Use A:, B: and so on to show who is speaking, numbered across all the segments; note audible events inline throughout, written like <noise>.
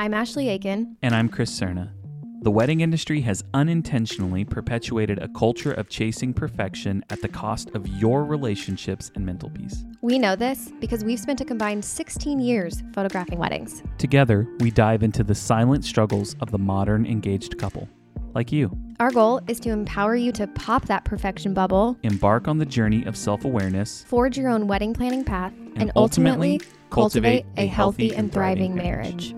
A: I'm Ashley Aiken.
B: And I'm Chris Cerna. The wedding industry has unintentionally perpetuated a culture of chasing perfection at the cost of your relationships and mental peace.
A: We know this because we've spent a combined 16 years photographing weddings.
B: Together, we dive into the silent struggles of the modern engaged couple, like you.
A: Our goal is to empower you to pop that perfection bubble,
B: Embark on the journey of self awareness,
A: forge your own wedding planning path, and,
B: And
A: ultimately,
B: ultimately
A: cultivate
B: cultivate
A: a
B: a
A: healthy and
B: and thriving
A: thriving marriage.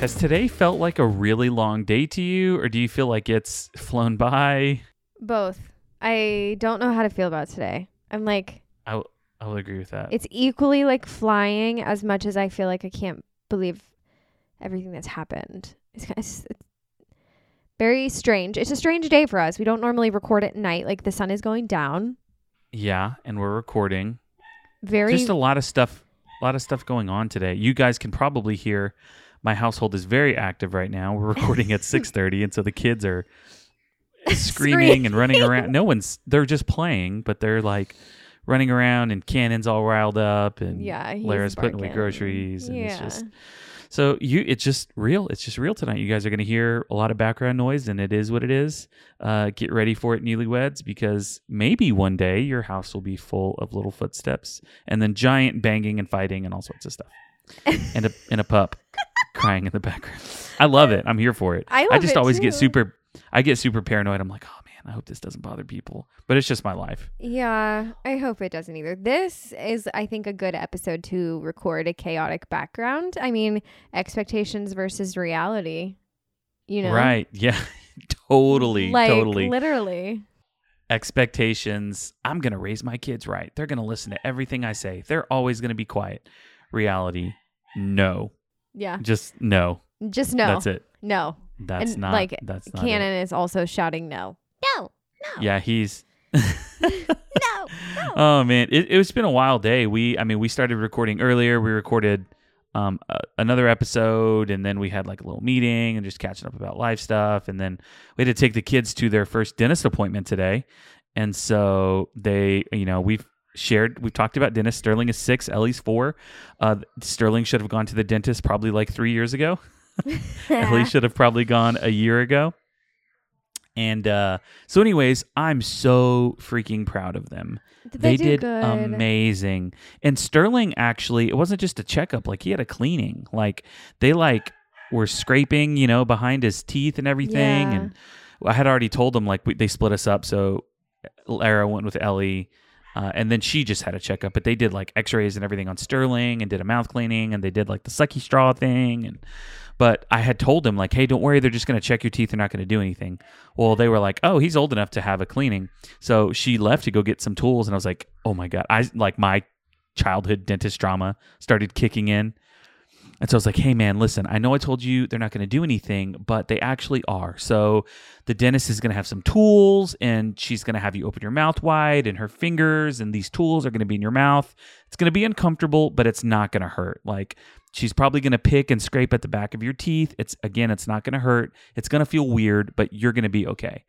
B: Has today felt like a really long day to you, or do you feel like it's flown by?
C: Both. I don't know how to feel about today. I'm like,
B: I, w- I would agree with that.
C: it's equally like flying as much as I feel like I can't believe everything that's happened. It's, kind of, it's very strange. It's a strange day for us. We don't normally record at night. Like the sun is going down.
B: yeah, and we're recording.
C: Very
B: Just a lot of stuff, a lot of stuff going on today. You guys can probably hear my household is very active right now. We're recording at <laughs> 6:30 and so the kids are screaming and running around. No one's they're just playing, but they're like running around and Cannon's all riled up and
C: yeah.
B: Lara's putting away groceries and
C: yeah.
B: it's just so you it's just real. It's just real tonight. You guys are going to hear a lot of background noise and it is what it is. Uh, get ready for it newlyweds because maybe one day your house will be full of little footsteps and then giant banging and fighting and all sorts of stuff. and a and a pup <laughs> crying in the background. I love it. I'm here for it.
C: I
B: I just always get super I get super paranoid. I'm like, "Oh man, I hope this doesn't bother people." But it's just my life.
C: Yeah, I hope it doesn't either. This is, I think, a good episode to record a chaotic background. I mean, expectations versus reality. You know,
B: Right. Yeah. <laughs> totally.
C: Like
B: totally.
C: literally.
B: expectations i'm going to raise my kids right they're going to listen to everything i say they're always going to be quiet reality no
C: Yeah,
B: just no.
C: Just no,
B: that's it.
C: No.
B: that's
C: And,
B: not
C: like,
B: that's not
C: Cannon is also shouting no, no,
B: No. yeah he's <laughs>
C: no, no.
B: oh man. It, it's been a wild day. We i mean we started recording earlier. We recorded um, uh, another episode and then we had like a little meeting and just catching up about life stuff. And then we had to take the kids to their first dentist appointment today. And so they you know we've shared we've talked about Dennis. sterling is six ellie's four uh, sterling should have gone to the dentist probably like three years ago <laughs> ellie should have probably gone a year ago and uh, so anyways i'm so freaking proud of them
C: Did
B: they,
C: do
B: did
C: good?
B: amazing. And Sterling actually, it wasn't just a checkup; like he had a cleaning. Like they like were scraping, you know, behind his teeth and everything.
C: Yeah.
B: And I had already told them like we, they split us up, so Lara went with Ellie. Uh, and then she just had a checkup, but they did like X-rays and everything on Sterling, and did a mouth cleaning, and they did like the sucky straw thing. And but I had told them like, hey, don't worry, they're just gonna check your teeth. They're not gonna do anything. Well, they were like, oh, he's old enough to have a cleaning. So she left to go get some tools, and I was like, oh my god, I like my childhood dentist drama started kicking in. And so I was like, hey man, listen, I know I told you they're not going to do anything, but they actually are. So the dentist is going to have some tools and she's going to have you open your mouth wide and her fingers and these tools are going to be in your mouth. It's going to be uncomfortable, but it's not going to hurt. Like she's probably going to pick and scrape at the back of your teeth. It's again, it's not going to hurt. It's going to feel weird, but you're going to be okay.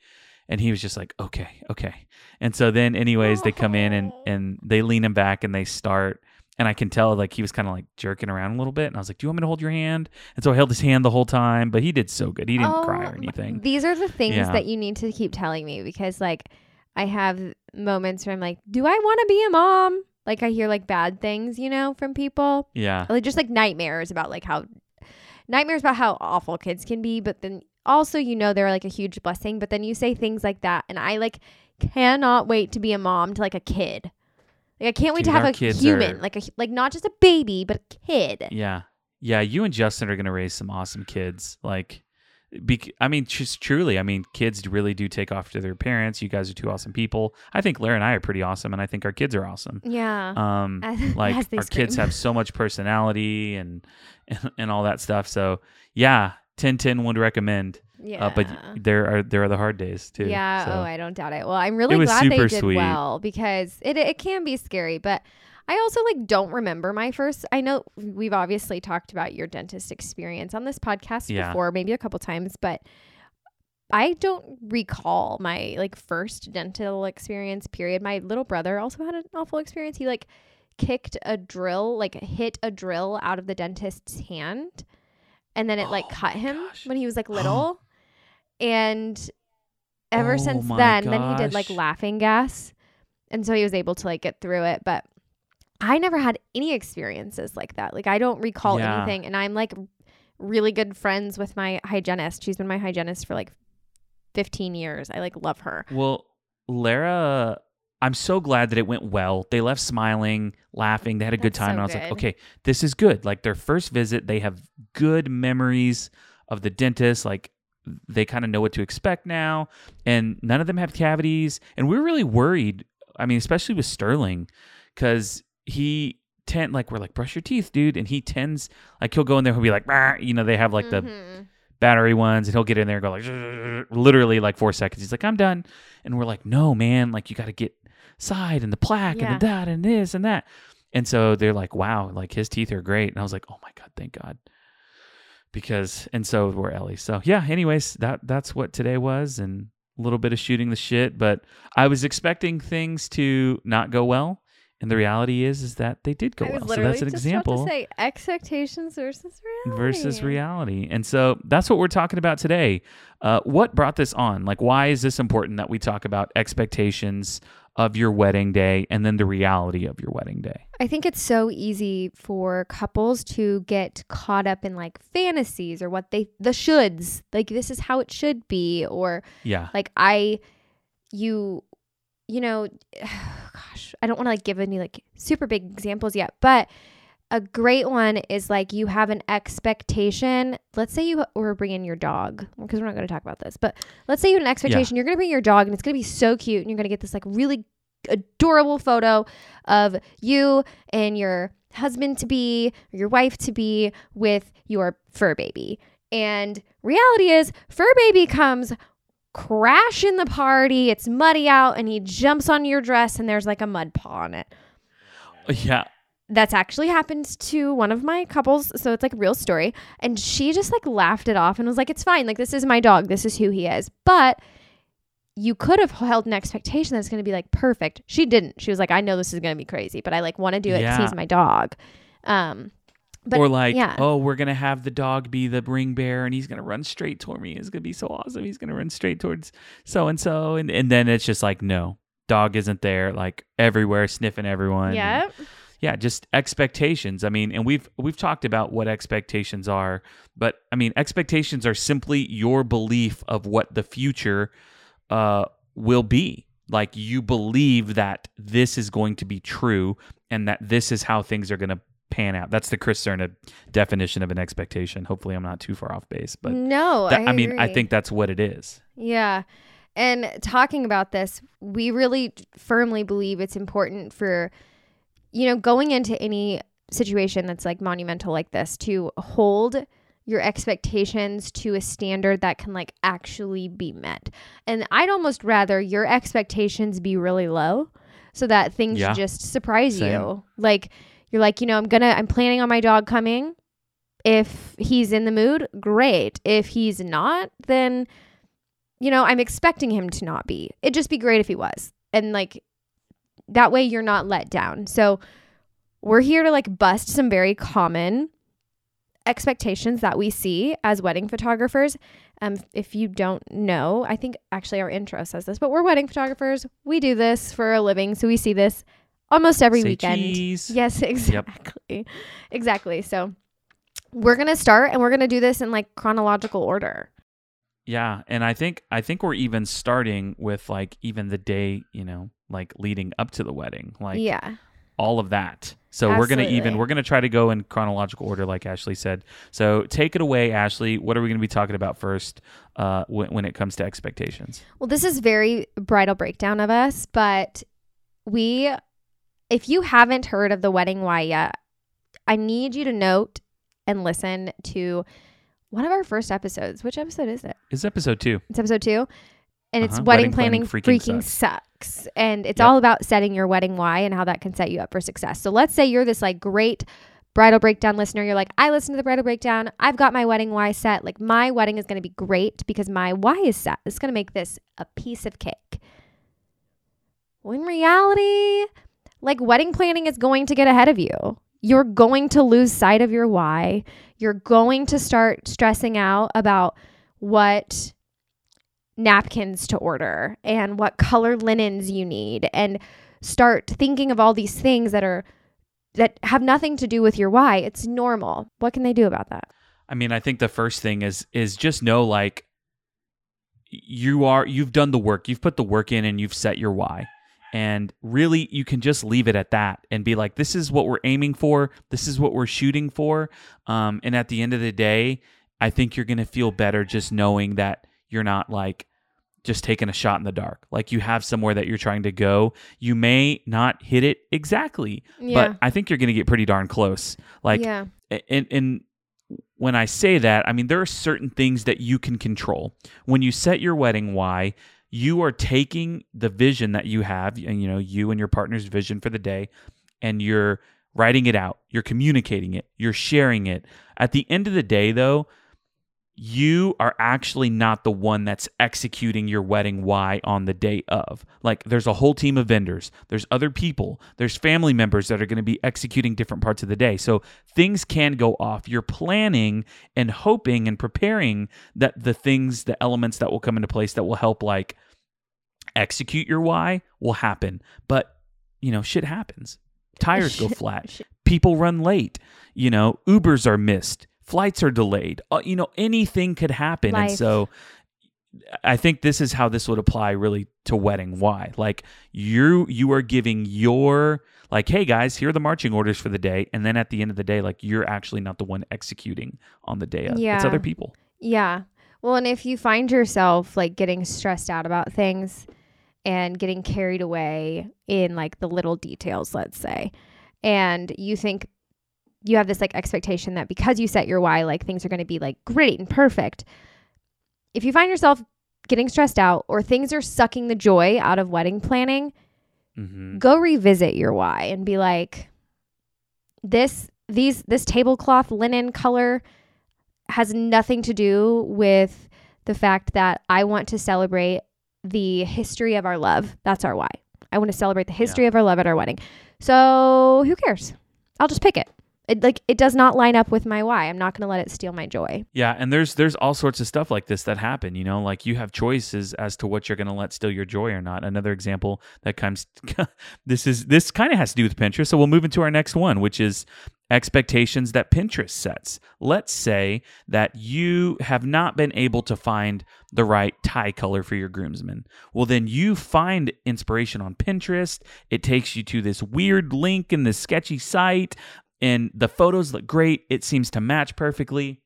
B: And he was just like, okay, okay. And so then, anyways, they come in and and they lean him back and they start. And I can tell like he was kind of like jerking around a little bit. And I was like, "Do you want me to hold your hand?" And so I held his hand the whole time, but he did so good. He didn't oh, cry or
C: Oh,
B: anything.
C: These are the things
B: Yeah.
C: that you need to keep telling me because, like, I have moments where I'm like, do I want to be a mom? Like, I hear like bad things, you know, from people.
B: Yeah,
C: like just like nightmares about like how nightmares about how awful kids can be but then also you know they're like a huge blessing but then you say things like that and i like cannot wait to be a mom to like a kid like i can't wait
B: Dude,
C: to have a human
B: are-
C: like a like not just a baby but a kid
B: yeah, yeah. You and Justin are gonna raise some awesome kids. Like, bec- I mean, just truly, I mean, kids really do take off to their parents. You guys are two awesome people. I think Lara and I are pretty awesome, and I think our kids are awesome.
C: yeah
B: Um, <laughs>
C: As- <laughs>
B: like
C: as
B: our kids have so much personality and, and <laughs> and all that stuff. So yeah, 1010 would recommend.
C: yeah
B: Uh, but there are there are the hard days too.
C: Yeah.
B: So.
C: Oh, I don't doubt it. Well, I'm really glad they did
B: sweet.
C: well because it it can be scary, but I also like don't remember my first. I know we've obviously talked about your dentist experience on this podcast
B: Yeah.
C: before, maybe a couple times, but I don't recall my like first dental experience period. My little brother also had an awful experience. He like kicked a drill, like hit a drill out of the dentist's hand and then it like
B: Oh
C: cut him
B: gosh.
C: when he was like <gasps> little. and ever
B: Oh
C: since then, then he did like laughing gas. And so he was able to like get through it, but I never had any experiences like that. Like I don't recall
B: Yeah.
C: anything and I'm like really good friends with my hygienist. She's been my hygienist for like 15 years. I like love her.
B: Well, Lara, I'm so glad that it went well. They left smiling, laughing. They had a good time.
C: so
B: and I was like, okay, this is good. Like their first visit, they have good memories of the dentist. Like they kind of know what to expect now. And none of them have cavities. And we are really worried. I mean, especially with Sterling, because he tend like we're like brush your teeth, dude, and he tends like he'll go in there. He'll be like, "Rah," you know, they have like the
C: Mhm.
B: battery ones and he'll get in there and go like <laughs> literally like four seconds he's like i'm done and we're like no man like you got to get side and the plaque
C: Yeah.
B: and the that and this and that and so they're like wow like his teeth are great and i was like oh my god thank god because and so were ellie so yeah anyways that that's what today was and a little bit of shooting the shit but i was expecting things to not go well and the reality is is that they did go well so that's an example
C: say expectations versus reality.
B: versus reality. And so that's what we're talking about today. Uh, what brought this on? Like, why is this important that we talk about expectations of your wedding day and then the reality of your wedding day?
C: I think it's so easy for couples to get caught up in like fantasies or what they the shoulds. Like this is how it should be or
B: Yeah.
C: like I you you know <sighs> gosh, I don't want to like give any like super big examples yet, but a great one is like you have an expectation. Let's say you were bringing your dog because we're not going to talk about this, but let's say you have an expectation. You're going to bring your dog and it's going to be so cute and you're going to get this like really adorable photo of you and your husband to be or your wife to be with your fur baby. And reality is, fur baby comes crashing the party. It's muddy out, and he jumps on your dress, and there's like a mud paw on it.
B: Yeah.
C: That's actually happened to one of my couples, so it's like a real story. And she just like laughed it off and was like, "It's fine. Like this is my dog. This is who he is." But you could have held an expectation that it's going to be like perfect. She didn't. She was like, "I know this is going to be crazy, but I like want to do it because
B: Yeah.
C: he's my dog." Um, but
B: or like,
C: yeah.
B: oh, we're gonna have the dog be the ring bear and he's gonna run straight toward me. It's gonna be so awesome. He's gonna run straight towards so and so, and and then it's just like, no, dog isn't there, like everywhere, sniffing everyone. and-
C: yeah,
B: just expectations. I mean and we've we've talked about what expectations are but i mean expectations are simply your belief of what the future uh will be. Like you believe that this is going to be true and that this is how things are going to pan out. That's the chris cerna definition of an expectation. Hopefully i'm not too far off base but
C: no,
B: that,
C: I,
B: I mean i think that's what it is.
C: Yeah. And talking about this, we really firmly believe it's important for, you know, going into any situation that's like monumental like this to hold your expectations to a standard that can like actually be met. And I'd almost rather your expectations be really low so that things
B: Yeah.
C: just surprise
B: Same.
C: you. Like you're like, you know, I'm going to I'm planning on my dog coming. If he's in the mood, great. If he's not, then you know, I'm expecting him to not be. It'd just be great if he was. And like that way you're not let down. So we're here to like bust some very common expectations that we see as wedding photographers. Um, if you don't know, I think actually our intro says this, but we're wedding photographers. We do this for a living, so we see this almost every
B: Say
C: weekend.
B: cheese.
C: Yes, <laughs> exactly. Exactly. So we're gonna start and we're gonna do this in like chronological order.
B: Yeah, and I think I think we're even starting with like even the day, you know, like leading up to the wedding, like
C: yeah.
B: all of that. So we're gonna even we're gonna try to go in chronological order, like Ashley said. So take it away, Ashley. What are we gonna be talking about first uh, when when it comes to expectations?
C: Well, this is very bridal breakdown of us, but we, if you haven't heard of the wedding why yet, I need you to note and listen to one of our first episodes. Which episode is it?
B: It's episode two.
C: It's episode two, and it's
B: Uh-huh.
C: wedding,
B: Wedding
C: planning,
B: planning
C: freaking,
B: freaking
C: sucks. Works. And it's
B: Yep.
C: all about setting your wedding why and how that can set you up for success. So let's say you're this like great bridal breakdown listener. You're like, I listen to the bridal breakdown. I've got my wedding why set. Like my wedding is going to be great because my why is set. It's going to make this a piece of cake. Well, in reality, like wedding planning is going to get ahead of you. You're going to lose sight of your why. You're going to start stressing out about what napkins to order and what color linens you need and start thinking of all these things that are that have nothing to do with your why. It's normal. What can they do about that?
B: I mean, I think the first thing is is just know like you are you've done the work, you've put the work in and you've set your why. And really you can just leave it at that and be like this is what we're aiming for, this is what we're shooting for. Um and at the end of the day, I think you're going to feel better just knowing that you're not like just taking a shot in the dark. Like you have somewhere that you're trying to go. You may not hit it exactly, but I think you're going to get pretty darn close. Like
C: yeah.
B: and and when I say that, I mean there are certain things that you can control. When you set your wedding why, you are taking the vision that you have, and you know, you and your partner's vision for the day, and you're writing it out. You're communicating it. You're sharing it. At the end of the day though, you are actually not the one that's executing your wedding why on the day of. Like there's a whole team of vendors, there's other people, there's family members that are going to be executing different parts of the day. So things can go off. You're planning and hoping and preparing that the things, the elements that will come into place that will help like execute your why will happen. But, you know, shit happens. Tires go <laughs> flat. People run late. You know, Ubers are missed flights are delayed. Uh, you know, anything could happen. And so I think this is how this would apply really to wedding. Why? Like you you are giving your like, hey guys, here are the marching orders for the day, and then at the end of the day, like you're actually not the one executing on the day of. It's other people.
C: Yeah. Well, and if you find yourself like getting stressed out about things and getting carried away in like the little details, let's say, and you think you have this like expectation that because you set your why, like things are going to be like great and perfect. If you find yourself getting stressed out or things are sucking the joy out of wedding planning,
B: hmm
C: go revisit your why and be like this these this tablecloth linen color has nothing to do with the fact that I want to celebrate the history of our love. That's our why. I want to celebrate the history of our love at our wedding. So, who cares? I'll just pick it. It like it does not line up with my why. I'm not going to let it steal my joy.
B: Yeah, and there's there's all sorts of stuff like this that happen. You know, like you have choices as to what you're going to let steal your joy or not. Another example that comes, <laughs> this is this kind of has to do with Pinterest. So we'll move into our next one, which is expectations that Pinterest sets. Let's say that you have not been able to find the right tie color for your groomsmen. Well, then you find inspiration on Pinterest. It takes you to this weird link in this sketchy site, and the photos look great. It seems to match perfectly.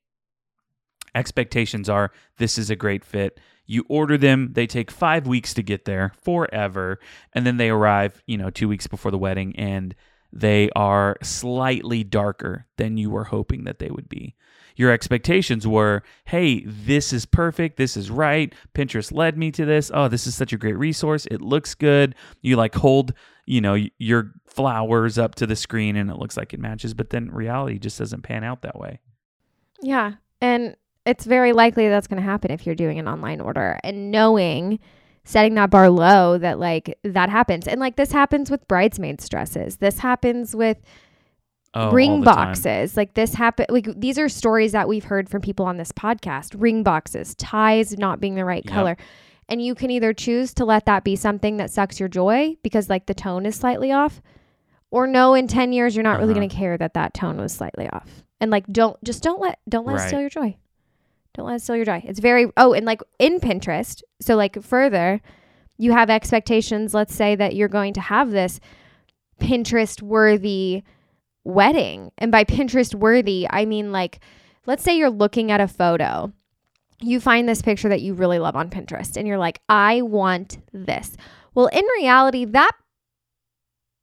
B: Expectations are this is a great fit. You order them, they take five weeks to get there, forever, and then they arrive, you know, two weeks before the wedding, and they are slightly darker than you were hoping that they would be. Your expectations were, hey, this is perfect. This is right. Pinterest led me to this. Oh, this is such a great resource. It looks good. You like hold, you know, your flowers up to the screen and it looks like it matches, but then reality just doesn't pan out that way.
C: Yeah. And it's very likely that's going to happen if you're doing an online order and knowing setting that bar low that like that happens. And like this happens with bridesmaids dresses. This happens with
B: Oh,
C: ring
B: time.
C: boxes. Like this happen like these are stories that we've heard from people on this podcast. Ring boxes, ties not being the right
B: Yep.
C: color. And you can either choose to let that be something that sucks your joy because like the tone is slightly off or no in 10 years you're not really
B: Uh-huh.
C: going to care that that tone was slightly off. And like don't just don't let don't let it steal your joy. Don't let it steal your joy. It's very oh and like in Pinterest, so like further you have expectations let's say that you're going to have this Pinterest worthy wedding. And by <laughs> Pinterest worthy, I mean like, let's say you're looking at a photo. You find this picture that you really love on Pinterest and you're like, I want this. Well, in reality, that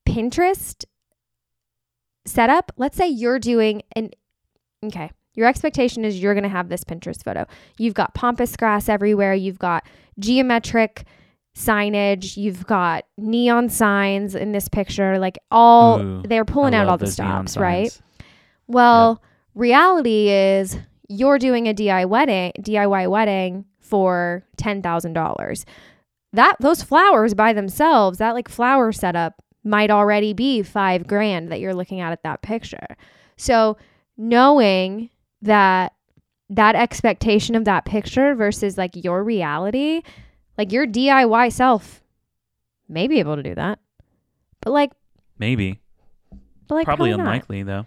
C: Pinterest setup, let's say you're doing an, okay, your expectation is you're going to have this Pinterest photo. You've got pampas grass everywhere, you've got geometric signage. You've got neon signs in this picture. Like all
B: Ooh,
C: they're pulling
B: I
C: out all the stops, right? Well, reality is you're doing a DIY wedding, DIY wedding for ten thousand dollars. That those flowers by themselves, that like flower setup might already be five grand that you're looking at at that picture. So knowing that that expectation of that picture versus like your reality, like your DIY self may be able to do that. But like
B: Maybe.
C: but like
B: probably
C: not.
B: unlikely though.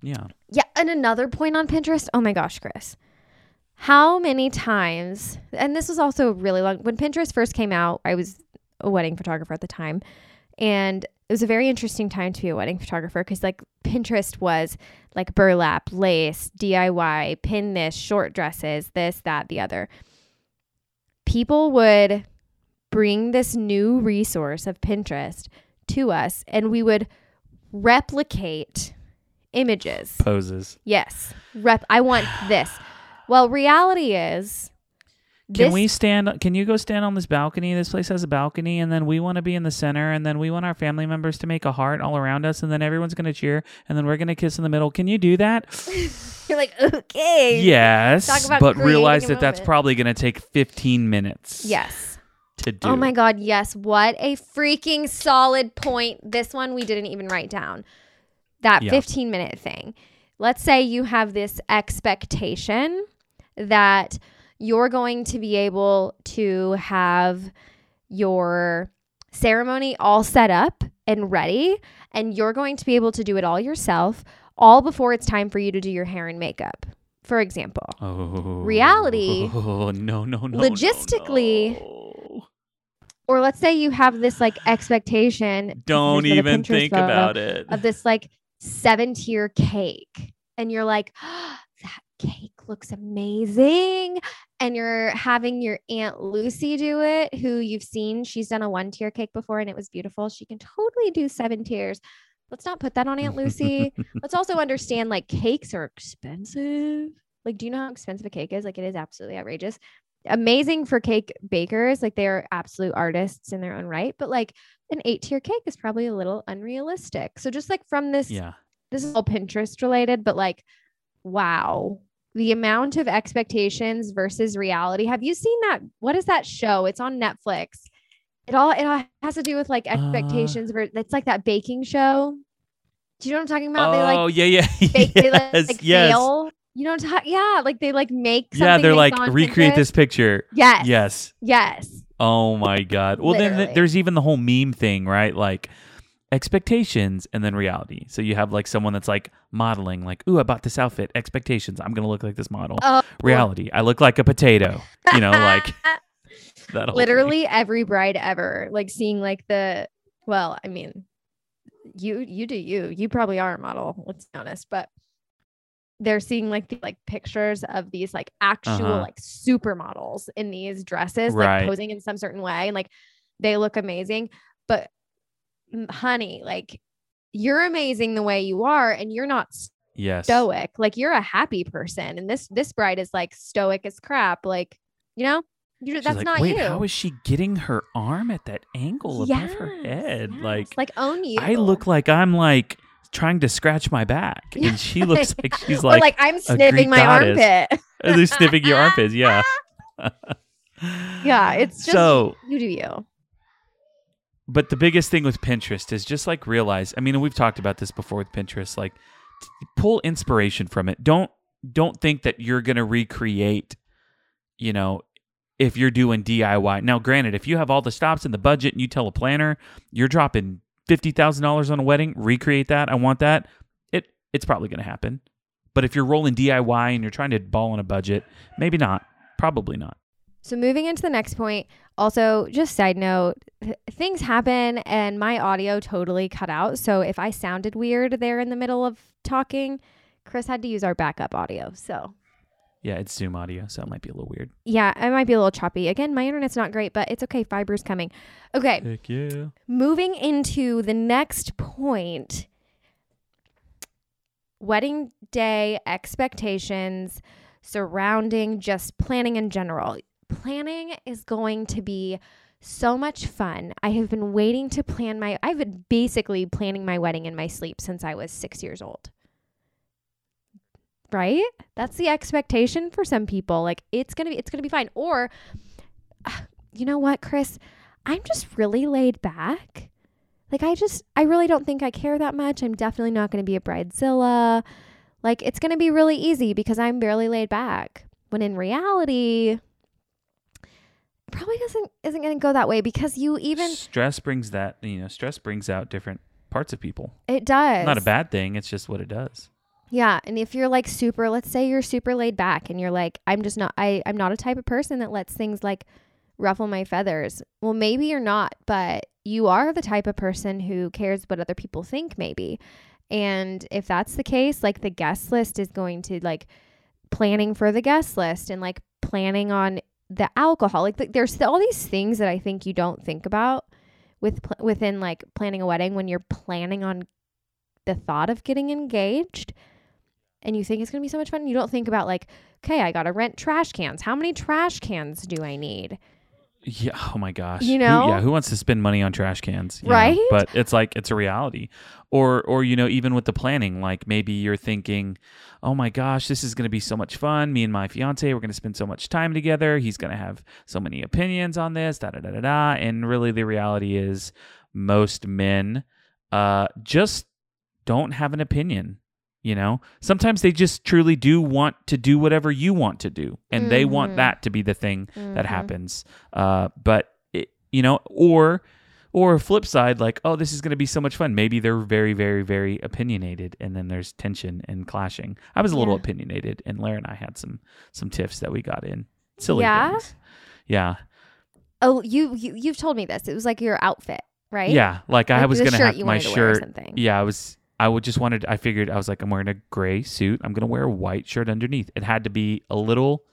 B: Yeah.
C: Yeah, and another point on Pinterest. Oh my gosh, Chris. How many times, and this was also really long, when Pinterest first came out, I was a wedding photographer at the time. And it was a very interesting time to be a wedding photographer because, like, Pinterest was like burlap, lace, DIY, pin this, short dresses, this, that, the other. People would bring this new resource of Pinterest to us, and we would replicate images.
B: Poses.
C: Yes. Rep I want this. Well, reality is
B: Can
C: this
B: we stand can you go stand on this balcony? This place has a balcony and then we want to be in the center and then we want our family members to make a heart all around us and then everyone's going to cheer and then we're going to kiss in the middle. Can you do that? <laughs>
C: you're like, okay.
B: yes. But realize that that's probably going to take 15 minutes
C: Yes.
B: to do.
C: Oh my god, yes. What a freaking solid point. This one we didn't even write down. That
B: Yeah.
C: 15 minute thing. Let's say you have this expectation that you're going to be able to have your ceremony all set up and ready, and you're going to be able to do it all yourself, all before it's time for you to do your hair and makeup. For example,
B: Oh.
C: Reality, <laughs>
B: Oh, no, no, no.
C: logistically,
B: no, no.
C: or let's say you have this like expectation.
B: Don't even think about it.
C: Of this like seven tier cake, and you're like, <gasps> that cake looks amazing. And you're having your Aunt Lucy do it, who you've seen. She's done a one tier cake before and it was beautiful. She can totally do seven tiers. Let's not put that on Aunt Lucy. <laughs> Let's also understand like cakes are expensive. Like, do you know how expensive a cake is? Like, it is absolutely outrageous. Amazing for cake bakers. Like, they are absolute artists in their own right. But like, an eight tier cake is probably a little unrealistic. So, just like from this,
B: yeah.
C: this is all Pinterest related, but like, wow, the amount of expectations versus reality. Have you seen that? What is that show? It's on Netflix. It all it all has to do with like
B: Uh,
C: expectations. ver- it's like that baking show. Do you know what I'm talking about? they
B: oh,
C: like
B: yeah, yeah. <laughs>
C: bake, they like, like
B: yes.
C: fail. You know what I'm talking? Yeah, like they like make.
B: Yeah, they're like recreate
C: Pinterest.
B: this picture.
C: Yes.
B: Yes.
C: Yes.
B: Oh my god. Well, then th- there's even the whole meme thing, right? Like expectations and then reality. So you have like someone that's like modeling, like, "Ooh, I bought this outfit. Expectations. I'm gonna look like this model."
C: Oh,
B: reality. I look like a potato. You know, like <laughs> that. whole thing.
C: literally every bride ever like seeing like the well i mean you you do you you probably are a model let's be honest but they're seeing like the like pictures of these like actual
B: Uh-huh.
C: like supermodels in these dresses
B: Right.
C: like posing in some certain way and like they look amazing but honey like you're amazing the way you are and you're not
B: Yes.
C: stoic like you're a happy person and this this bride is like stoic as crap like you know
B: She's
C: that's
B: like,
C: not
B: Wait,
C: you
B: how is she getting her arm at that angle above her head?
C: yes.
B: Like,
C: like own you.
B: I look like I'm like trying to scratch my back, and <laughs> she looks like she's like,
C: like I'm sniffing my
B: goddess.
C: armpit.
B: they're sniffing your armpits. Yeah. <laughs>
C: Yeah, it's <laughs> just
B: so.
C: you do you.
B: But the biggest thing with Pinterest is just like realize. I mean, we've talked about this before with Pinterest. Like, pull inspiration from it. Don't don't think that you're gonna recreate. You know, if you're doing DIY. Now, granted, if you have all the stops in the budget and you tell a planner you're dropping fifty thousand dollars on a wedding, recreate that. I want that. It it's probably gonna happen. But if you're rolling DIY and you're trying to ball on a budget, maybe not. Probably not.
C: So moving into the next point, also just side note, th- things happen and my audio totally cut out. So if I sounded weird there in the middle of talking, Chris had to use our backup audio. So
B: Yeah, it's Zoom audio, so it might be a little weird.
C: yeah, it might be a little choppy. Again, my internet's not great, but it's okay. Fiber's coming. Okay.
B: Heck yeah.
C: moving into the next point wedding day expectations surrounding just planning in general. Planning is going to be so much fun. I have been waiting to plan my I've been basically planning my wedding in my sleep since I was 6 years old. Right? That's the expectation for some people. Like it's going to be it's going to be fine or uh, you know what, Chris? I'm just really laid back. Like I just I really don't think I care that much. I'm definitely not going to be a bridezilla. Like it's going to be really easy because I'm barely laid back. When in reality, probably doesn't isn't going to go that way because you even
B: stress brings that you know stress brings out different parts of people.
C: it does.
B: Not a bad thing. It's just what it does.
C: Yeah, and if you're like super, let's say you're super laid back and you're like I'm just not I I'm not a type of person that lets things like ruffle my feathers. Well, maybe you're not, but you are the type of person who cares what other people think maybe. And if that's the case, like the guest list is going to like planning for the guest list and like planning on the alcohol. Like th- there's all these things that I think you don't think about with within like planning a wedding when you're planning on the thought of getting engaged and you think it's going to be so much fun. You don't think about like, okay, I got to rent trash cans. How many trash cans do I need?
B: Yeah. Oh my gosh.
C: You
B: Who-
C: know?
B: yeah. Who wants to spend money on trash cans? you know?
C: Right?
B: But it's like it's a reality. Or or you know even with the planning, like maybe you're thinking, oh my gosh, this is going to be so much fun. Me and my fiance, we're going to spend so much time together. He's going to have so many opinions on this. Da da da da da. And really, the reality is, most men, uh, just don't have an opinion. You know, sometimes they just truly do want to do whatever you want to do, and they want
C: Mhm.
B: that to be the thing that
C: Mhm.
B: happens. Uh, but it, you know, or or flip side, like, oh, this is going to be so much fun. Maybe they're very, very, very opinionated, and then there's tension and clashing. I was a little
C: Yeah.
B: opinionated, and Lara and I had some some tiffs that we got in. Silly
C: Yeah?
B: things. Yeah,
C: Oh, you, you you've told me this. It was like your outfit, right?
B: yeah. Like I was gonna have my shirt. Yeah, I was. I would just wanted. I figured I was like, I'm wearing a gray suit. I'm gonna wear a white shirt underneath. It had to be a little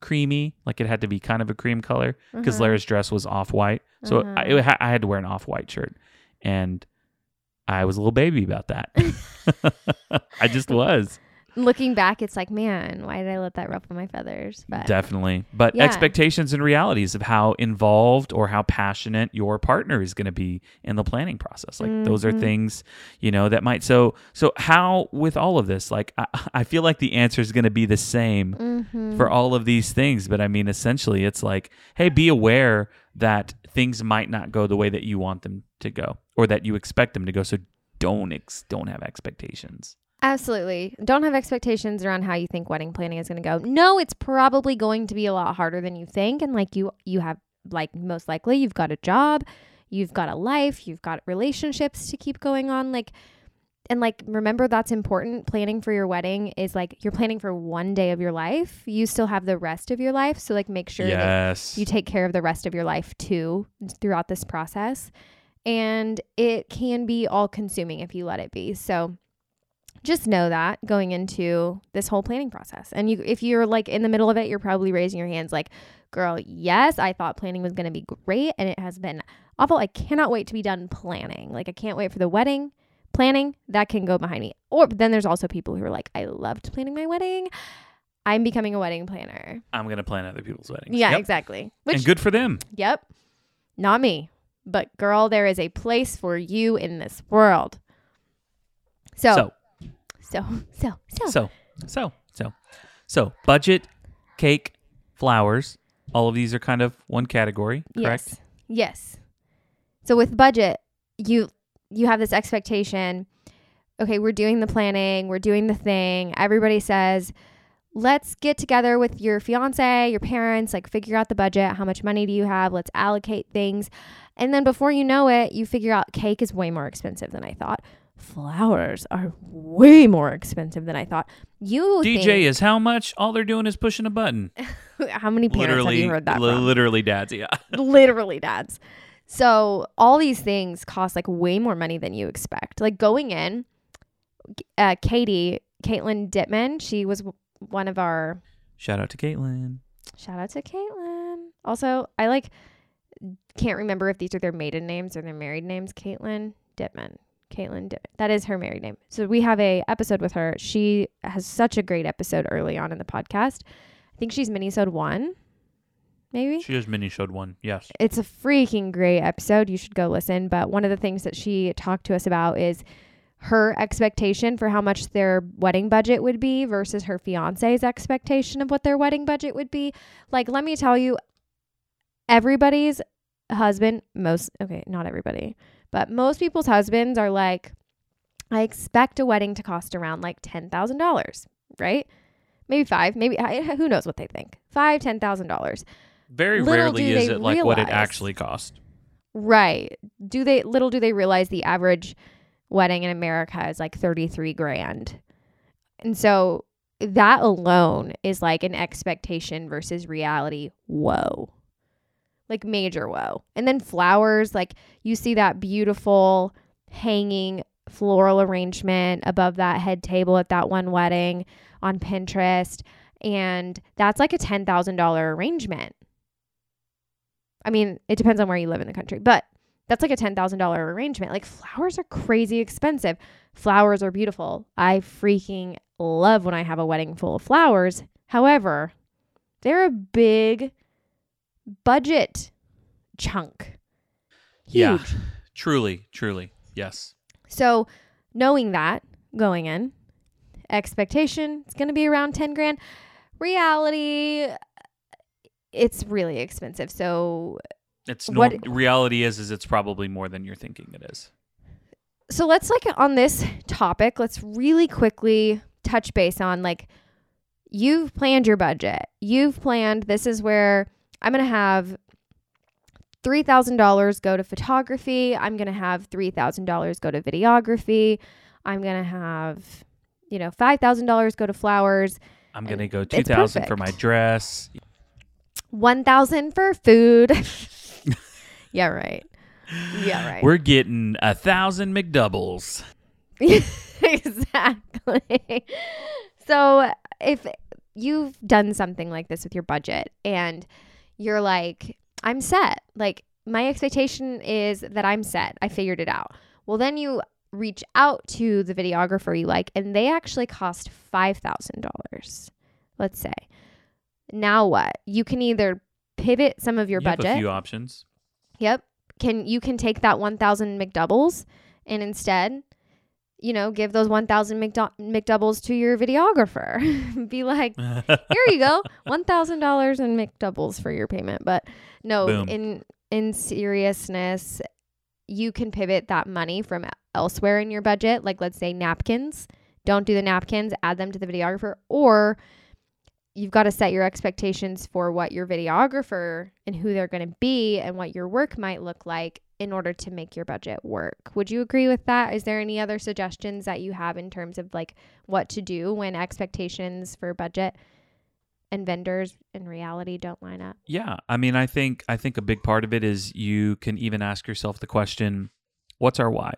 B: creamy, like it had to be kind of a cream color because
C: Uh-huh.
B: Lara's dress was off white. So I,
C: Uh-huh.
B: it I had to wear an off white shirt, and I was a little baby about that. <laughs> <laughs> I just was
C: Looking back, it's like, man, why did I let that ruffle my feathers? But
B: definitely. But
C: Yeah.
B: expectations and realities of how involved or how passionate your partner is going to be in the planning process, like those are
C: Mhm.
B: things you know that might. So so how with all of this, like I, <laughs> I feel like the answer is going to be the same
C: Mhm.
B: for all of these things. But I mean, essentially, it's like, hey, be aware that things might not go the way that you want them to go or that you expect them to go. So don't ex- don't have expectations.
C: Absolutely. Don't have expectations around how you think wedding planning is going to go. No, it's probably going to be a lot harder than you think and like you you have like most likely you've got a job, you've got a life, you've got relationships to keep going on like and like remember that's important. Planning for your wedding is like you're planning for one day of your life. You still have the rest of your life, so like make sure that you take care of the rest of your life too throughout this process. And it can be all consuming if you let it be. So just know that going into this whole planning process. And you if you're like in the middle of it, you're probably raising your hands like, "Girl, yes, I thought planning was going to be great and it has been awful. I cannot wait to be done planning. Like I can't wait for the wedding." Planning that can go behind me. Or then there's also people who are like, I loved planning my wedding. I'm becoming a wedding planner.
B: I'm gonna plan other people's weddings.
C: Yeah,
B: Yep.
C: exactly. Which
B: and good for them.
C: Yep. Not me. But girl, there is a place for you in this world. So,
B: So
C: so, so, so.
B: so so so so budget, cake, flowers. All of these are kind of one category, correct?
C: Yes. Yes. So with budget, you you have this expectation. Okay, we're doing the planning, we're doing the thing. Everybody says, "Let's get together with your fiance, your parents, like figure out the budget. How much money do you have? Let's allocate things." And then before you know it, you figure out cake is way more expensive than I thought. Flowers are way more expensive than I thought. You
B: DJ is how much? All they're doing is pushing a button. <laughs>
C: how many parents
B: literally,
C: have you heard that from?
B: literally, dads. Yeah. <laughs>
C: literally dads. So all these things cost like way more money than you expect. Like going in, uh, Katie, Caitlin Dittman, she was w- one of our
B: Shout out to Caitlin.
C: shout out to Caitlin. Also, I like can't remember if these are their maiden names or their married names. Caitlin Dittman. Caitlin. That is her married name. So we have a episode with her. She has such a great episode early on in the podcast. I think she's minisode one. maybe.
B: She just mini showed one. Yes.
C: It's a freaking great episode. You should go listen. But one of the things that she talked to us about is her expectation for how much their wedding budget would be versus her fiance's expectation of what their wedding budget would be. Like, let me tell you, everybody's husband, most, okay, not everybody, but most people's husbands are like, I expect a wedding to cost around like $10,000, right? Maybe five, maybe who knows what they think. Five, ten thousand dollars.
B: Very
C: Little
B: rarely is it like what it actually cost.
C: Right. Do they little do they realize the average wedding in America is like 33 grand. And so that alone is like an expectation versus reality. Whoa. Like major whoa. And then flowers, like you see that beautiful hanging floral arrangement above that head table at that one wedding on Pinterest. And that's like a $10,000 arrangement. I mean, it depends on where you live in the country, but that's like a $10,000 arrangement. Like flowers are crazy expensive. Flowers are beautiful. I freaking love when I have a wedding full of flowers. However, they're a big budget chunk.
B: Yeah.
C: Huge.
B: Truly, truly. Yes.
C: So, knowing that going in, expectation it's going to be around 10 grand. Reality it's really expensive. So,
B: It's
C: What-
B: reality is is it's probably more than you're thinking it is.
C: so let's like on this topic, let's really quickly touch base on like you've planned your budget. You've planned this is where I'm going to have $3,000 go to photography. I'm going to have $3,000 go to videography. I'm going to have you know, $5,000 go to flowers,
B: I'm gonna go
C: it's
B: two thousand for my dress.
C: 1,000 for food. <laughs> yeah, right. Yeah, right.
B: We're getting a thousand McDoubles. <laughs>
C: exactly. So if you've done something like this with your budget and you're like, I'm set, like my expectation is that I'm set, I figured it out. Well, then you reach out to the videographer you like, and they actually cost $5,000, let's say. Now what? You can either pivot some of your
B: You have
C: budget.
B: a few options.
C: Yep. Can you can take that 1000 McDoubles and instead, you know, give those 1000 McDou- McDoubles to your videographer. <laughs> Be like, "Here you go. <laughs> $1000 in McDoubles for your payment." But no,
B: Boom.
C: in in seriousness, you can pivot that money from elsewhere in your budget, like let's say napkins. Don't do the napkins, add them to the videographer or you've got to set your expectations for what your videographer and who they're going to be and what your work might look like in order to make your budget work. Would you agree with that? Is there any other suggestions that you have in terms of like what to do when expectations for budget and vendors in reality don't line up?
B: Yeah, I mean, I think I think a big part of it is you can even ask yourself the question, "What's our why?"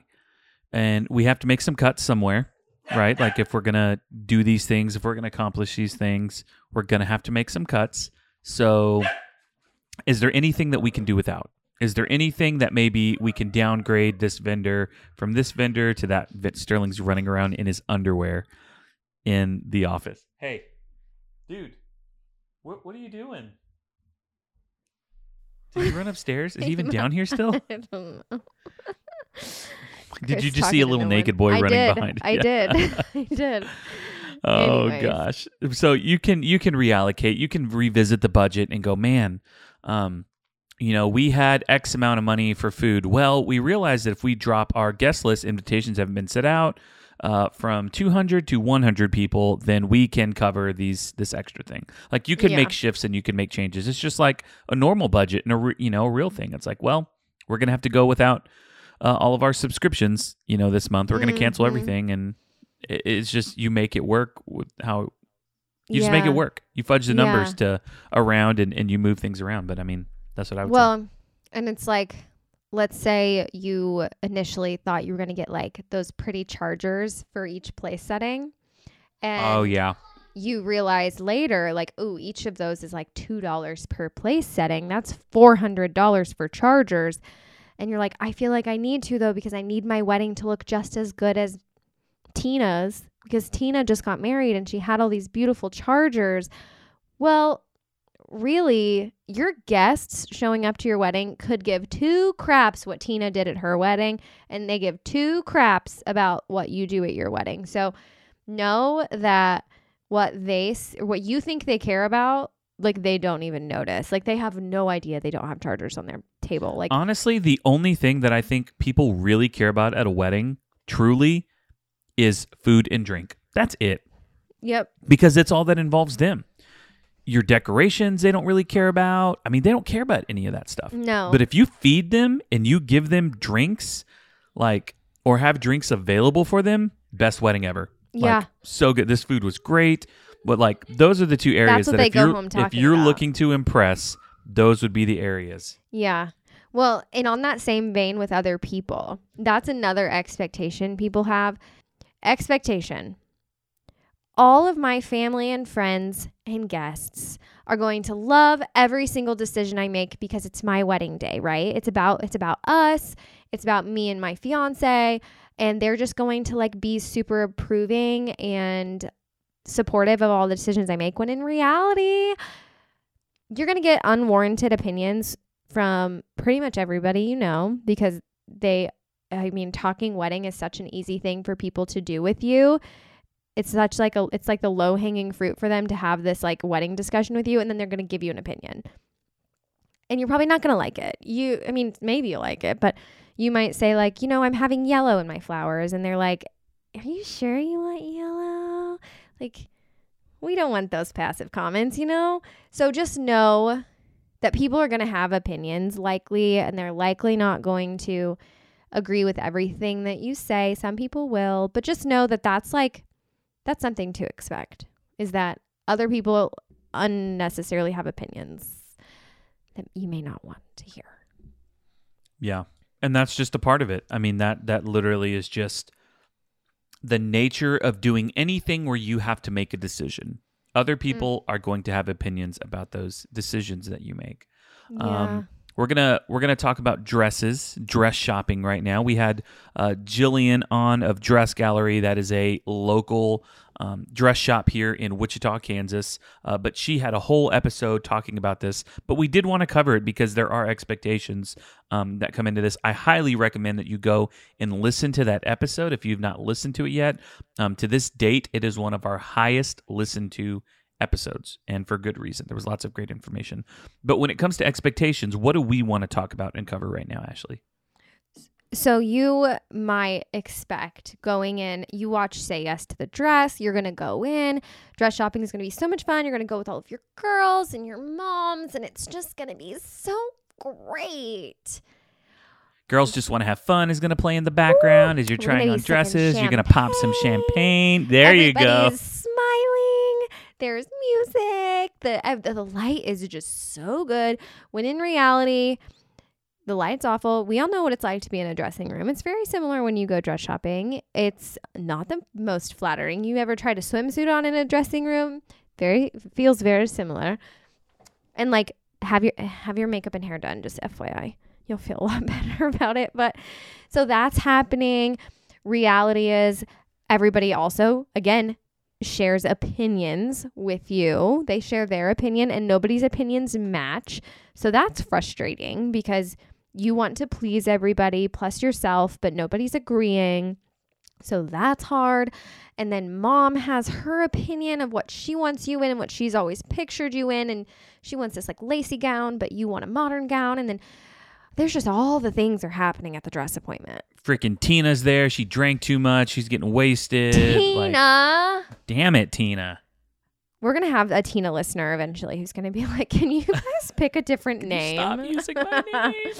B: And we have to make some cuts somewhere, right? Like if we're gonna do these things, if we're gonna accomplish these things, we're gonna have to make some cuts. So, is there anything that we can do without? Is there anything that maybe we can downgrade this vendor from this vendor to that? Sterling's running around in his underwear in the office. Hey, dude, what what are you doing? Did he run upstairs? Is he even <laughs> down here still? <laughs>
C: I don't know.
B: Did you just see a little
C: no one.
B: naked boy
C: I
B: running
C: did.
B: behind?
C: I
B: Yeah.
C: did. <laughs> I did.
B: Oh
C: Anyways.
B: gosh. So you can you can reallocate, you can revisit the budget and go, man, um, you know, we had X amount of money for food. Well, we realized that if we drop our guest list, invitations haven't been set out, uh, from 200 to 100 people, then we can cover these this extra thing. Like you can
C: Yeah.
B: make shifts and you can make changes. It's just like a normal budget and a re- you know a real thing. It's like, well, we're gonna have to go without uh, all of our subscriptions. You know, this month we're gonna cancel
C: Mhm.
B: everything, and it, it's just you make it work with how you just make it work. You fudge the numbers to around and, and you move things around. But I mean, that's what I would say.
C: Well, and it's like, let's say you initially thought you were going to get like those pretty chargers for each place setting. Oh, and
B: Oh yeah,
C: you realize later, like, oh, each of those is like $2 per place setting. That's $400 for chargers. And you're like, I feel like I need to though, because I need my wedding to look just as good as Tina's because Tina just got married and she had all these beautiful chargers. Well, really your guests showing up to your wedding could give two craps what Tina did at her wedding and they give two craps about what you do at your wedding. So know that what they what you think they care about like they don't even notice. Like they have no idea they don't have chargers on their table. Like
B: Honestly, the only thing that I think people really care about at a wedding, truly, is food and drink. That's it.
C: yep.
B: Because it's all that involves them. Your decorations, they don't really care about. I mean, they don't care about any of that stuff.
C: No.
B: But if you feed them and you give them drinks, like, or have drinks available for them, best wedding ever. Like,
C: Yeah.
B: so good. This food was great. But like, those are the two areas that if you're if you're
C: about.
B: looking to impress, those would be the areas.
C: Yeah. Well, and on that same vein with other people, that's another expectation people have. Expectation. All of my family and friends and guests are going to love every single decision I make because it's my wedding day, right? It's about it's about us. It's about me and my fiance and they're just going to like be super approving and supportive of all the decisions I make when in reality you're going to get unwarranted opinions from pretty much everybody you know because they I mean talking wedding is such an easy thing for people to do with you. It's such like a it's like the low hanging fruit for them to have this like wedding discussion with you and then they're going to give you an opinion. And you're probably not going to like it. You I mean maybe you like it, but you might say like, "You know, I'm having yellow in my flowers." And they're like, "Are you sure you want yellow?" Like we don't want those passive comments, you know? So just know that people are going to have opinions likely and they're likely not going to agree with everything that you say. Some people will, but just know that that's like that's something to expect. Is that other people unnecessarily have opinions that you may not want to hear.
B: Yeah. And that's just a part of it. I mean that that literally is just the nature of doing anything where you have to make a decision. Other people are going to have opinions about those decisions that you make. Um, we're gonna we're gonna talk about dresses, dress shopping right now. We had uh, Jillian on of Dress Gallery. That is a local um, dress shop here in Wichita, Kansas. Uh, but she had a whole episode talking about this. But we did want to cover it because there are expectations um, that come into this. I highly recommend that you go and listen to that episode if you've not listened to it yet. Um, to this date, it is one of our highest listened to episodes and for good reason. There was lots of great information. But when it comes to expectations, what do we want to talk about and cover right now, Ashley?
C: So you might expect going in, you watch Say Yes to the Dress, you're going to go in. Dress shopping is going to be so much fun. You're going to go with all of your girls and your moms and it's just going to be so great.
B: Girls just want to have fun is going to play in the background as you're trying on dresses. You're going to pop some champagne. There you go.
C: Everybody's smiling. There's music. The uh, the light is just so good. When in reality, the light's awful. We all know what it's like to be in a dressing room. It's very similar when you go dress shopping. It's not the most flattering. You ever tried a swimsuit on in a dressing room? Very feels very similar. And like have your have your makeup and hair done, just FYI. You'll feel a lot <laughs> better about it. But so that's happening. Reality is everybody also again shares opinions with you. They share their opinion and nobody's opinions match. So that's frustrating because you want to please everybody plus yourself, but nobody's agreeing. So that's hard. And then mom has her opinion of what she wants you in and what she's always pictured you in. And she wants this like lacy gown, but you want a modern gown. And then there's just all the things are happening at the dress appointment.
B: Freaking Tina's there. She drank too much. She's getting wasted.
C: Tina.
B: Like, damn it, Tina.
C: We're gonna have a Tina listener eventually who's gonna be <laughs> like, "Can you guys pick a different name?"
B: Stop using my <laughs> name.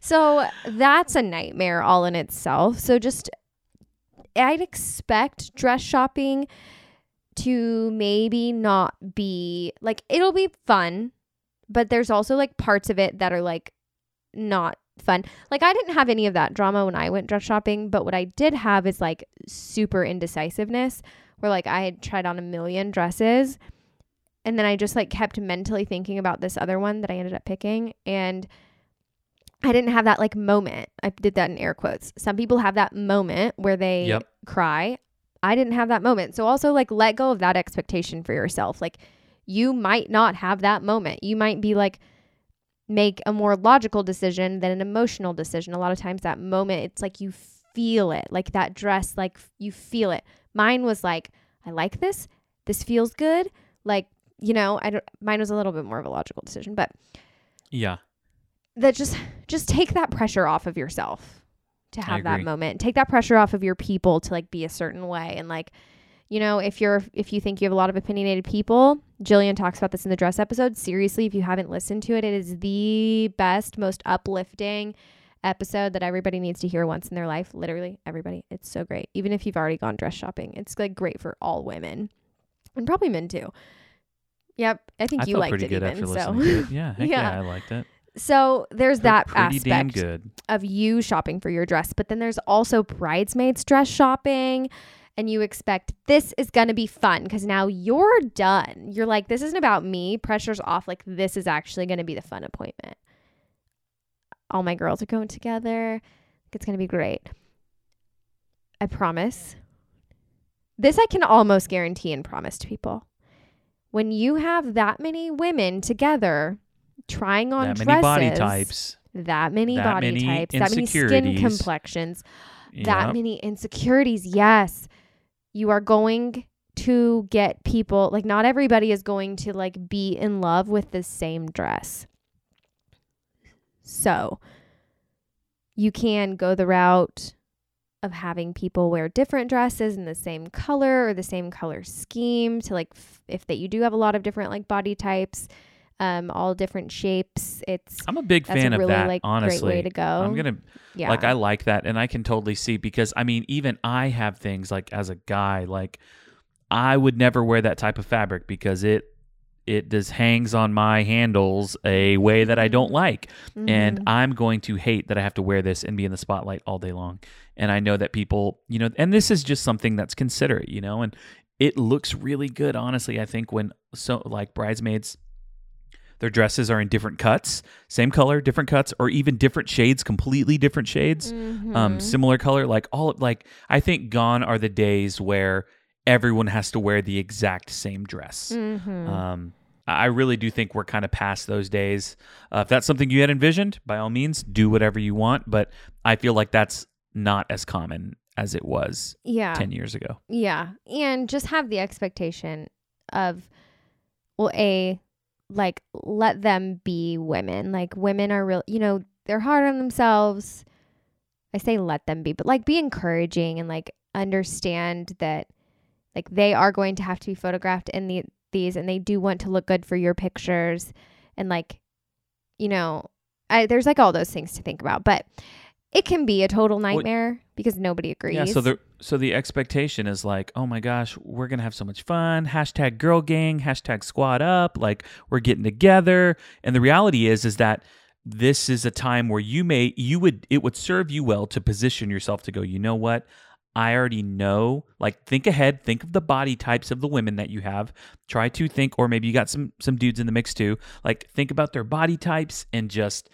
C: so that's a nightmare all in itself. So just, I'd expect dress shopping to maybe not be like it'll be fun, but there's also like parts of it that are like not fun. Like I didn't have any of that drama when I went dress shopping, but what I did have is like super indecisiveness where like I had tried on a million dresses and then I just like kept mentally thinking about this other one that I ended up picking and I didn't have that like moment. I did that in air quotes. Some people have that moment where they
B: Yep.
C: cry. I didn't have that moment. So also like let go of that expectation for yourself. Like you might not have that moment. You might be like, make a more logical decision than an emotional decision. A lot of times, that moment, it's like you feel it, like that dress, like you feel it. Mine was like, I like this. This feels good. Like, you know, I don't, mine was a little bit more of a logical decision, but
B: Yeah.
C: that just just take that pressure off of yourself to have that moment take that pressure off of your people to like be a certain way and like you know if you're if you think you have a lot of opinionated people jillian talks about this in the dress episode seriously if you haven't listened to it it is the best most uplifting episode that everybody needs to hear once in their life literally everybody it's so great even if you've already gone dress shopping it's like great for all women and probably men too yep i think
B: I
C: you liked
B: pretty
C: it
B: good
C: even
B: after
C: so
B: it. Yeah. <laughs> Yeah.
C: Yeah.
B: I liked it.
C: so there's that aspect of you shopping for your dress, but then there's also bridesmaids dress shopping. And you expect this is going to be fun because now you're done. You're like, this isn't about me. Pressure's off. Like, this is actually going to be the fun appointment. All my girls are going together. It's going to be great. I promise. This I can almost guarantee and promise to people. When you have that many women together trying on
B: That
C: dresses,
B: many body types.
C: that many
B: That
C: body
B: many
C: types, that many skin complexions, that many insecurities. Yes. You are going to get people like not everybody is going to like be in love with the same dress. So, you can go the route of having people wear different dresses in the same color or the same color scheme to like f- if that you do have a lot of different like body types um all different shapes it's
B: I'm a big fan
C: a
B: of
C: really
B: that.
C: like
B: honestly,
C: great way to go
B: I'm gonna
C: yeah
B: like I like that, and I can totally see because I mean, even I have things like as a guy, like I would never wear that type of fabric because it it just hangs on my handles a way that I don't like, and
C: Mhm.
B: I'm going to hate that I have to wear this and be in the spotlight all day long. And I know that people, you know, and this is just something that's considerate, you know, and it looks really good, honestly. I think when so like bridesmaids their dresses are in different cuts, same color, different cuts, or even different shades, completely different shades, um,
C: Mhm.
B: similar color. Like all, like I think gone are the days where everyone has to wear the exact same dress.
C: Mhm.
B: Um, I really do think we're kind of past those days. Uh, if that's something you had envisioned, by all means, do whatever you want. But I feel like that's not as common as it was
C: yeah
B: 10 years ago.
C: Yeah. And just have the expectation of, well, A, like, let them be women. Like, women are real, you know, they're hard on themselves. I say let them be, but like, be encouraging and like understand that, like, they are going to have to be photographed in the, these and they do want to look good for your pictures. And like, you know, I, there's like all those things to think about, but it can be a total nightmare because nobody agrees.
B: Yeah, so the so the expectation is like, oh my gosh, we're gonna have so much fun. Hashtag girl gang, hashtag squad up, like we're getting together. And the reality is is that this is a time where you may you would it would serve you well to position yourself to go, you know what? I already know, like think ahead, think of the body types of the women that you have. Try to think, or maybe you got some some dudes in the mix too. Like think about their body types and just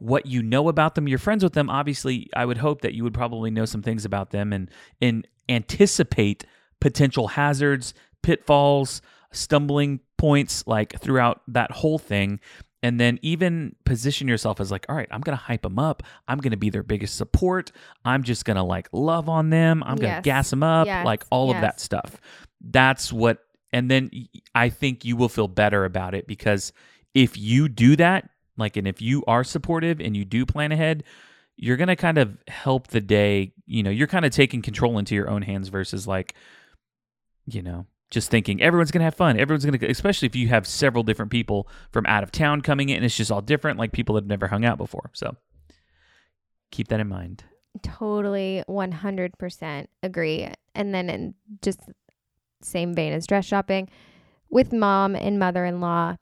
B: what you know about them. You're friends with them. Obviously, I would hope that you would probably know some things about them and and anticipate potential hazards, pitfalls, stumbling points like throughout that whole thing. And then even position yourself as like, all right, I'm gonna hype them up. I'm gonna be their biggest support. I'm just gonna like love on them. I'm gonna
C: Yes.
B: gas them up,
C: Yes.
B: like all of that stuff. That's what. And then i think you will feel better about it because if you do that, like, and if you are supportive and you do plan ahead, you're going to kind of help the day. You know, you're kind of taking control into your own hands versus like, you know, just thinking everyone's going to have fun. Everyone's going to, especially if you have several different people from out of town coming in it's just all different, like people that have never hung out before. So keep that in mind.
C: Totally 100% agree. And then in just same vein as dress shopping with mom and mother-in-law,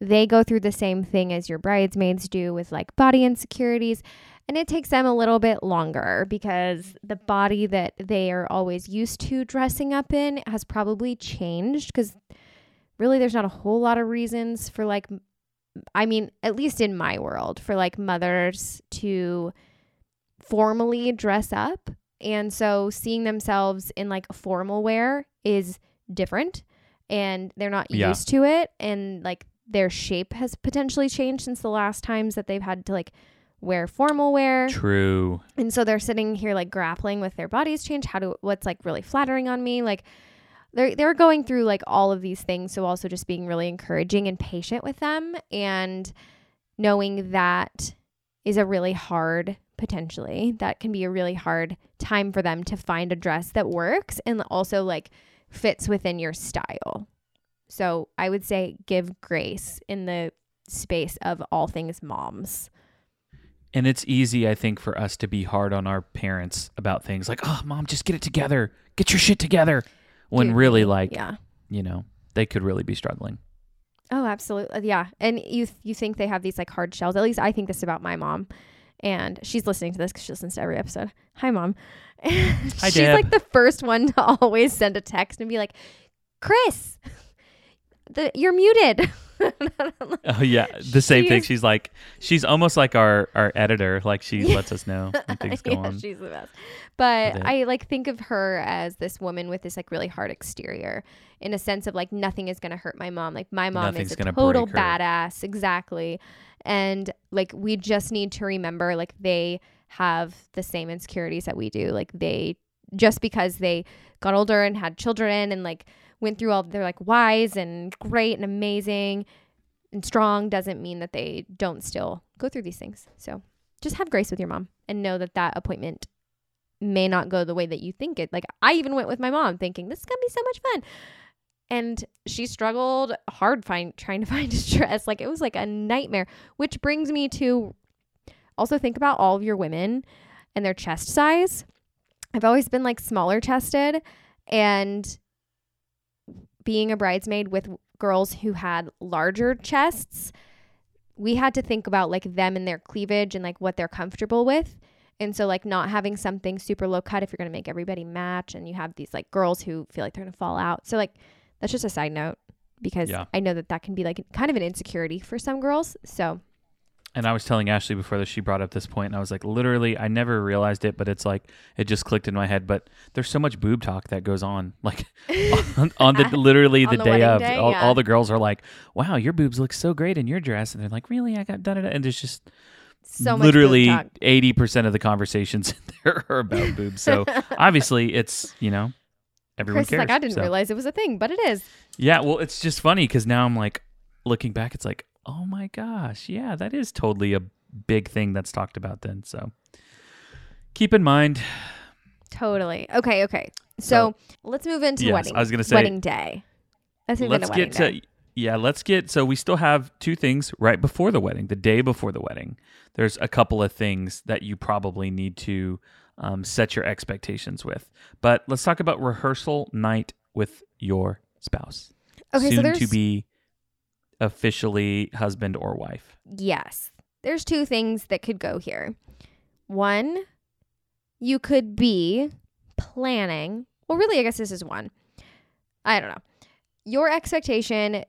C: they go through the same thing as your bridesmaids do with like body insecurities and it takes them a little bit longer because the body that they are always used to dressing up in has probably changed cuz really there's not a whole lot of reasons for like I mean, at least in my world, for like mothers to formally dress up. And so seeing themselves in like formal wear is different. and they're not
B: Yeah.
C: used to it and like their shape has potentially changed since the last times that they've had to like wear formal wear.
B: True.
C: And so they're sitting here like grappling with their bodies change, how do what's like really flattering on me, like they're they're going through like all of these things. So also just being really encouraging and patient with them and knowing that is a really hard potentially that can be a really hard time for them to find a dress that works and also like fits within your style. So I would say give grace in the space of all things moms.
B: And it's easy, I think, for us to be hard on our parents about things like, oh, mom, just get it together. Get your shit together. When
C: Dude,
B: really, like,
C: Yeah.
B: you know, they could really be struggling.
C: Oh, absolutely. Uh, yeah. And you you think they have these like hard shells. At least I think this about my mom. And she's listening to this because she listens to every episode. Hi, mom. <laughs> she's
B: Deb.
C: like the first one to <laughs> always send a text and be like, Chris, the, you're muted. <laughs>
B: Oh yeah, the same
C: She
B: thing.
C: is-
B: She's like, she's almost like our our editor. Like she lets us know when <laughs> things go
C: yeah,
B: on.
C: she's the best. But I like think of her as this woman with this like really hard exterior in a sense of like nothing is gonna hurt my mom. Like my mom
B: Nothing's
C: is a total badass. Exactly. And like we just need to remember like they have the same insecurities that we do. Like they just because they got older and had children and like went through all they're like wise and great and amazing and strong doesn't mean that they don't still go through these things. So just have grace with your mom and know that that appointment may not go the way that you think it. Like I even went with my mom thinking this is going to be so much fun. And she struggled hard find trying to <laughs> find a dress. Like it was like a nightmare, which brings me to also think about all of your women and their chest size. I've always been like smaller chested and being a bridesmaid with girls who had larger chests, we had to think about like them and their cleavage and like what they're comfortable with. And so like not having something super low cut if you're going to make everybody match and you have these like girls who feel like they're going to fall out. So like that's just a side note because
B: Yeah.
C: I know that that can be like kind of an insecurity for some girls. So
B: And I was telling Ashley before that she brought up this point, and I was like, literally, I never realized it, but it's like it just clicked in my head. But there's so much boob talk that goes on, <laughs> like on, on the <laughs> literally the,
C: the
B: day of.
C: day,
B: all,
C: yeah.
B: all the girls are like, "Wow, your boobs look so great in your dress," and they're like, "Really? I got done da." And there's just
C: so much
B: literally eighty percent of the conversations <laughs> there are about boobs. So obviously, it's you know everyone
C: Chris is
B: cares.
C: like, I didn't
B: so.
C: realize it was a thing, but it is.
B: Yeah, well, it's just funny because now I'm like looking back, it's like, oh my gosh, yeah, that is totally a big thing that's talked about then. So keep in mind,
C: Totally. Okay, okay. So, let's move into
B: yes,
C: wedding.
B: I was gonna say,
C: wedding day. Let's move
B: let's
C: into wedding
B: get
C: day.
B: to yeah, let's get. So we still have two things right before the wedding, the day before the wedding. There's a couple of things that you probably need to um, set your expectations with. But let's talk about rehearsal night with your spouse.
C: Okay, so
B: soon
C: there's
B: to be officially husband or wife.
C: Yes. There's two things that could go here. One, you could be planning. Well, really, I guess this is one. I don't know. Your expectation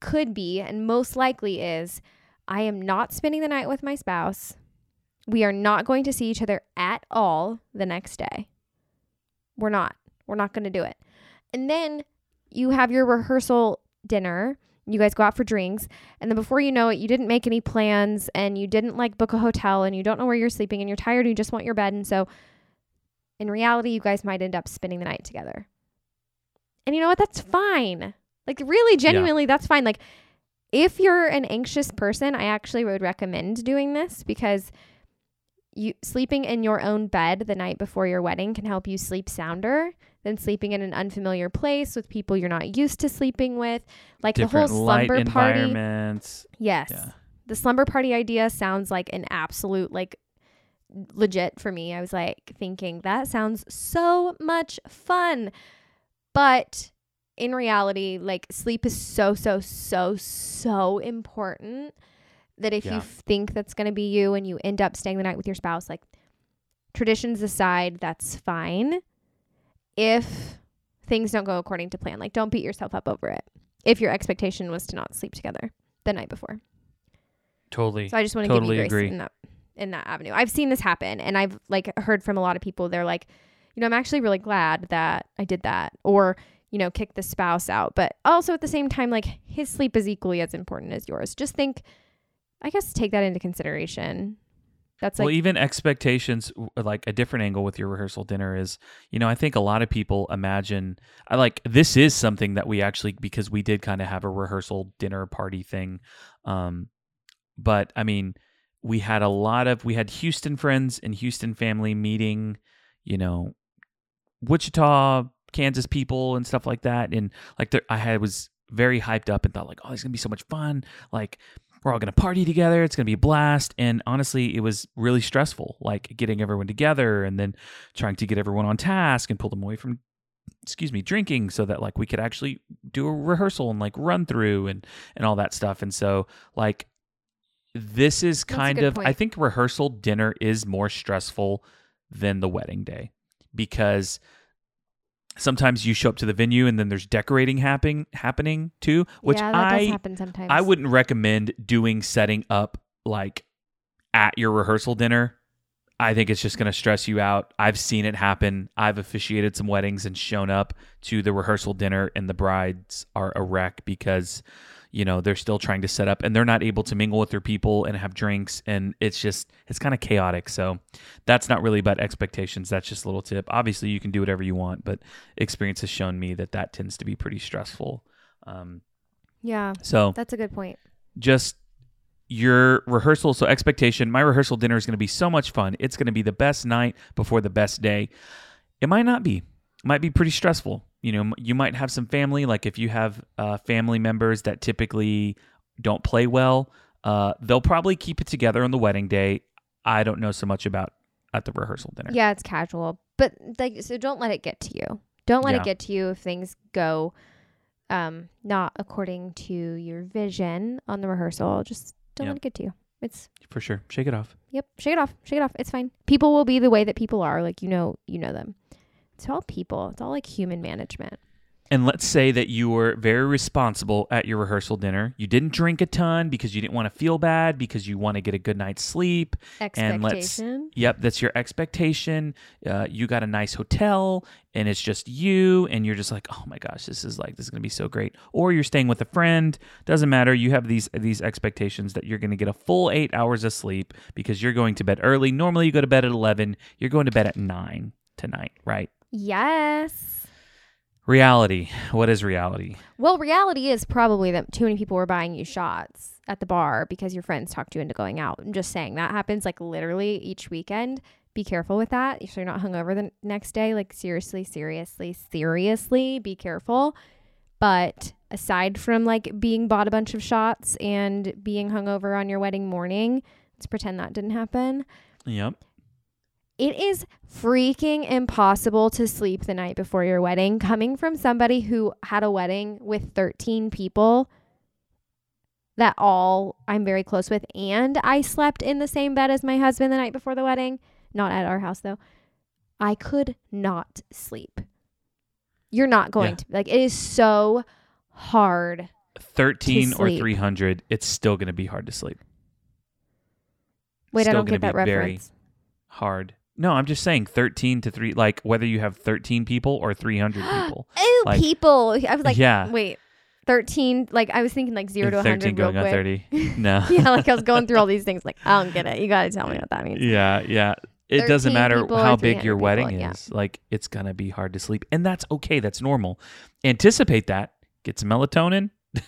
C: could be, and most likely is, I am not spending the night with my spouse. We are not going to see each other at all the next day. We're not. We're not going to do it. And then you have your rehearsal dinner. You guys go out for drinks. And then before you know it, you didn't make any plans and you didn't like book a hotel and you don't know where you're sleeping and you're tired and you just want your bed. And so in reality, you guys might end up spending the night together. And you know what? That's fine. Like, really, genuinely, that's fine. Like, if you're an anxious person, I actually would recommend doing this because you sleeping in your own bed the night before your wedding can help you sleep sounder than sleeping in an unfamiliar place with people you're not used to sleeping with. Like the whole
B: Different light
C: slumber party.
B: environments.
C: Yes.
B: Yeah.
C: The slumber party idea sounds like an absolute like legit for me. I was like thinking that sounds so much fun. But in reality, like sleep is so so so so important that if
B: Yeah.
C: you think that's going to be you and you end up staying the night with your spouse, like traditions aside, that's fine. If things don't go according to plan, like don't beat yourself up over it. If your expectation was to not sleep together the night before.
B: Totally.
C: So I just want to
B: Totally
C: give you grace
B: agree.
C: in that in that avenue. I've seen this happen and I've like heard from a lot of people they're like, you know, I'm actually really glad that I did that or you know, kick the spouse out. But also at the same time, like his sleep is equally as important as yours. Just think, I guess, take that into consideration. That's like,
B: well, even expectations, like a different angle with your rehearsal dinner is, you know, I think a lot of people imagine, I like this is something that we actually because we did kind of have a rehearsal dinner party thing, um, but I mean, we had a lot of we had Houston friends and Houston family meeting, you know, Wichita, Kansas people and stuff like that, and like there, I had was very hyped up and thought like, oh, it's gonna be so much fun, like we're all going to party together. It's going to be a blast. And honestly, it was really stressful, like getting everyone together and then trying to get everyone on task and pull them away from, excuse me, drinking so that like we could actually do a rehearsal and like run through and, and all that stuff. And so, like, this is kind of, I think rehearsal dinner is more stressful than the wedding day because sometimes you show up to the venue and then there's decorating happening happening too which
C: yeah,
B: i
C: does happen sometimes.
B: I wouldn't recommend doing setting up like at your rehearsal dinner. I think it's just going to stress you out. I've seen it happen. I've officiated some weddings and shown up to the rehearsal dinner, and the brides are a wreck because, you know, they're still trying to set up and they're not able to mingle with their people and have drinks. And it's just, it's kind of chaotic. So that's not really about expectations. That's just a little tip. Obviously, you can do whatever you want, but experience has shown me that that tends to be pretty stressful. Um,
C: Yeah,
B: so
C: that's a good point.
B: just your rehearsal so expectation my rehearsal dinner is going to be so much fun it's going to be the best night before the best day it might not be it might be pretty stressful you know you might have some family like if you have uh, family members that typically don't play well uh, they'll probably keep it together on the wedding day i don't know so much about at the rehearsal dinner
C: Yeah, it's casual, but like, so don't let it get to you. Don't let
B: Yeah.
C: it get to you if things go um not according to your vision on the rehearsal. Just don't
B: Yeah.
C: let it get to you. It's
B: for sure shake it off
C: Yep, shake it off. Shake it off. It's fine. People will be the way that people are. Like you know, you know them. It's all people. It's all like human management.
B: And let's say that you were very responsible at your rehearsal dinner. You didn't drink a ton because you didn't want to feel bad, because you want to get a good night's sleep. And let's-
C: Expectation.
B: Yep, that's your expectation. Uh, you got a nice hotel and it's just you, and you're just like, oh my gosh, this is like, this is going to be so great. Or you're staying with a friend. Doesn't matter. You have these, these expectations that you're going to get a full eight hours of sleep because you're going to bed early. Normally you go to bed at 11. You're going to bed at 9 tonight, right?
C: Yes.
B: Reality. What is reality?
C: Well, reality is probably that too many people were buying you shots at the bar because your friends talked you into going out. I'm just saying that happens like literally each weekend. Be careful with that. So you're not hungover the next day. Like seriously, seriously, seriously, be careful. But aside from like being bought a bunch of shots and being hungover on your wedding morning, let's pretend that didn't happen.
B: Yep.
C: It is freaking impossible to sleep the night before your wedding. Coming from somebody who had a wedding with 13 people that all I'm very close with, and I slept in the same bed as my husband the night before the wedding, not at our house though. I could not sleep. You're not going
B: Yeah.
C: to. Like, it is so hard.
B: 13 or
C: sleep.
B: 300, it's still going to be hard to sleep.
C: Wait, I
B: Still
C: don't
B: gonna
C: get that
B: be very
C: reference.
B: Hard. No, I'm just saying 13 to 3 like whether you have 13 people or 300 <gasps> people.
C: Ew,
B: Like-
C: people. I was like,
B: Yeah.
C: wait, 13. Like, I was thinking like 0 to 100
B: 13
C: real
B: going on
C: quick.
B: 30. <laughs> No.
C: yeah, like I was going through all <laughs> these things. Like, I don't get it. You got to tell me what that means.
B: Yeah, yeah. It doesn't matter how big your
C: 300
B: wedding
C: people, yeah.
B: is. Like it's going to be hard to sleep. And that's okay. That's normal. Anticipate that. Get some melatonin. <laughs>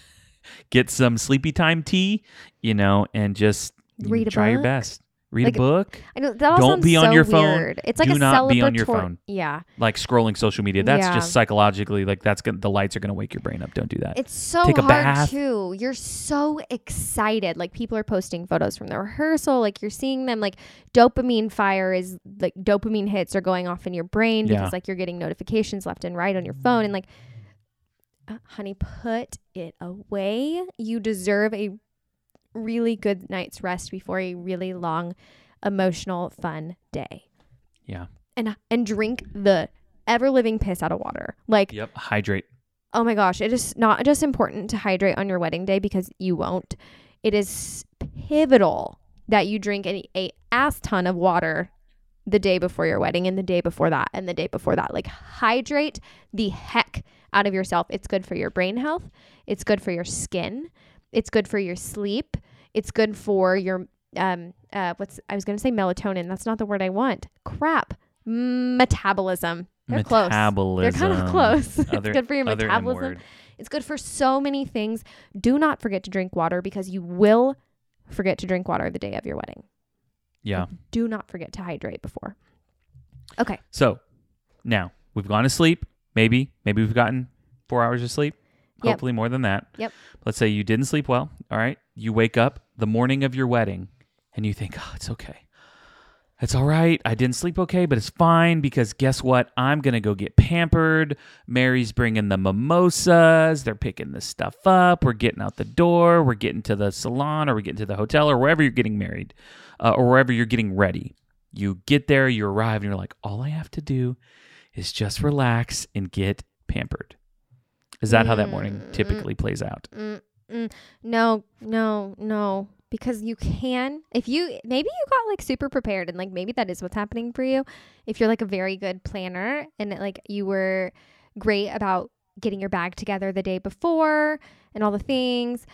B: get some sleepy time tea, you know, and just
C: Read
B: try your best. Read
C: Like,
B: a book.
C: I know that all
B: Don't be on
C: so
B: your phone.
C: weird. It's like
B: Do
C: a
B: not be on your phone.
C: Yeah,
B: Like scrolling social media. That's
C: Yeah.
B: just psychologically like that's gonna, the lights are going to wake your brain up. Don't do that.
C: it's so
B: Take a
C: hard
B: bath.
C: too. You're so excited. Like people are posting photos from the rehearsal. Like you're seeing them. Like dopamine fire is like dopamine hits are going off in your brain
B: Yeah.
C: because like you're getting notifications left and right on your phone. And like, uh, honey, put it away. You deserve a really good night's rest before a really long, emotional, fun day.
B: Yeah.
C: And and drink the ever living piss out of water. Like
B: Yep. Hydrate.
C: oh my gosh, it is not just important to hydrate on your wedding day because you won't. It is pivotal that you drink a, a ass ton of water the day before your wedding and the day before that and the day before that. Like hydrate the heck out of yourself. It's good for your brain health. It's good for your skin. It's good for your sleep. It's good for your um uh what's I was going to say melatonin. That's not the word I want. Crap. Metabolism. They're close.
B: Metabolism.
C: They're kind of close. it's good for your metabolism. It's good for so many things. Do not forget to drink water because you will forget to drink water the day of your wedding.
B: Yeah.
C: Do not forget to hydrate before. Okay.
B: So now we've gone to sleep. Maybe, maybe we've gotten four hours of sleep.
C: Yep.
B: Hopefully more than that.
C: Yep.
B: Let's say you didn't sleep well. All right. You wake up the morning of your wedding and you think, oh, it's okay. It's all right. I didn't sleep okay, but it's fine because guess what? I'm going to go get pampered. Mary's bringing the mimosas. They're picking this stuff up. We're getting out the door. We're getting to the salon or we're getting to the hotel or wherever you're getting married uh, or wherever you're getting ready. You get there, you arrive, and you're like, all I have to do is just relax and get pampered. Is that how that morning
C: Mm,
B: typically plays out?
C: Mm, mm, no, no, no. Because you can, if you, maybe you got like super prepared and like maybe that is what's happening for you. If you're like a very good planner and like you were great about getting your bag together the day before and all the things.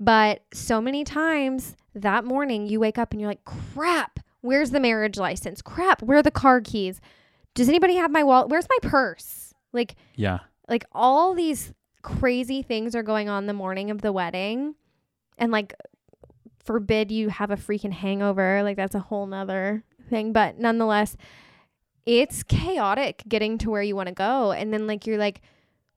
C: But so many times that morning you wake up and you're like, crap, where's the marriage license? Crap, where are the car keys? Does anybody have my wallet? Where's my purse? Like,
B: Yeah.
C: Like all these crazy things are going on the morning of the wedding and like forbid you have a freaking hangover like that's a whole nother thing but nonetheless it's chaotic getting to where you want to go and then like you're like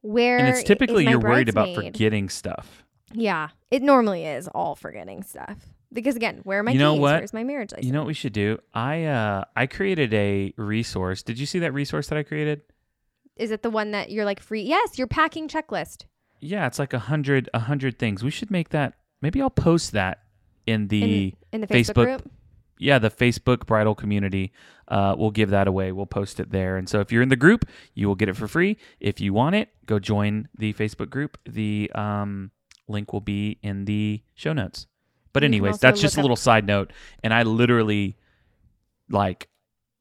C: where
B: And it's typically you're worried about forgetting stuff.
C: yeah it normally is all forgetting stuff because again where are my
B: You know
C: keys
B: what?
C: where's my marriage license
B: You know what we should do? I uh I created a resource. Did you see that resource that I created?
C: Is it the one that you're like free yes your packing checklist
B: Yeah, it's like a hundred a hundred things. We should make that maybe I'll post that in the
C: in, in the facebook,
B: Facebook
C: group
B: yeah, the Facebook bridal community. Uh, we'll give that away. We'll post it there. And so if you're in the group, you will get it for free. If you want it, go join the Facebook group. The um, link will be in the show notes. But anyways, that's just a
C: up-
B: little side note. And I literally like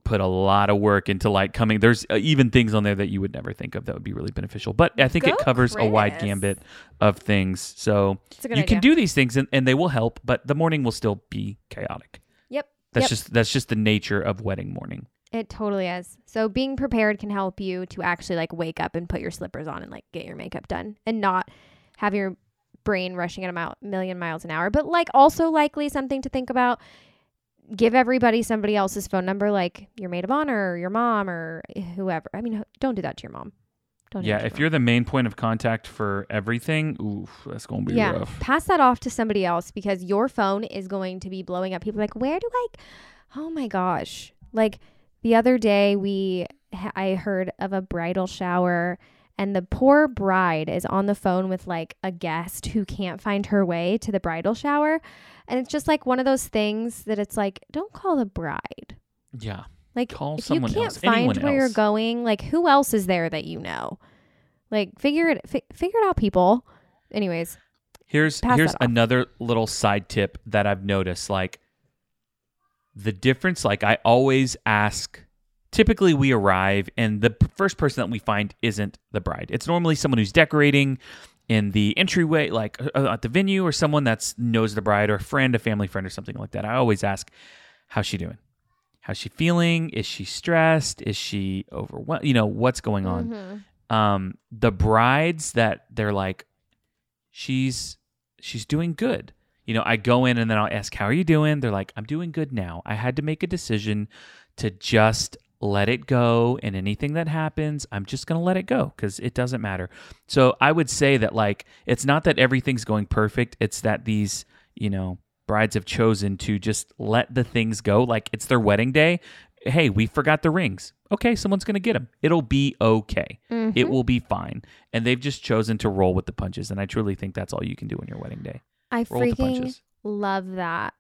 B: put a lot of work into like coming. There's uh, even things on there that you would never think of that would be really beneficial. But I think it
C: Go,
B: covers a wide gambit of things. So
C: it's a good
B: you
C: idea
B: can do these things and, and they will help, but the morning will still be chaotic.
C: yep
B: That's
C: Yep.
B: just that's just the nature of wedding morning.
C: It totally is. So being prepared can help you to actually like wake up and put your slippers on and like get your makeup done and not have your brain rushing at a mile, million miles an hour. But like also likely something to think about. Give everybody somebody else's phone number, like your maid of honor or your mom or eh, whoever. I mean, don't do that to your mom. Don't
B: Yeah, if
C: your
B: you're the main point of contact for everything, oof, that's gonna be
C: yeah,
B: rough.
C: pass that off to somebody else because your phone is going to be blowing up. People are like, where do I? Oh my gosh! Like the other day, we I heard of a bridal shower, and the poor bride is on the phone with like a guest who can't find her way to the bridal shower, and it's just like one of those things that it's like, don't call the bride.
B: Yeah,
C: Like
B: Call
C: if you can't
B: else,
C: find where you're going, like who else is there that you know? Like figure it fi- figure it out, people. Anyways,
B: here's here's another little side tip that I've noticed. Like the difference, like I always ask. Typically, we arrive and the first person that we find isn't the bride. It's normally someone who's decorating in the entryway, like uh, at the venue, or someone that's knows the bride, or a friend, a family friend, or something like that. I always ask, "How's she doing? How's she feeling? Is she stressed? Is she overwhelmed? You know, what's going on?"
C: mhm.
B: um the brides that they're like she's she's doing good you know i go in and then i'll ask how are you doing they're like i'm doing good now i had to make a decision to just let it go and anything that happens i'm just going to let it go cuz it doesn't matter so i would say that like it's not that everything's going perfect it's that these you know brides have chosen to just let the things go like it's their wedding day hey we forgot the rings okay someone's going to get them it'll be okay it
C: Mhm.
B: will be fine. And they've just chosen to roll with the punches. And I truly think that's all you can do on your wedding day.
C: I
B: Roll
C: freaking love that.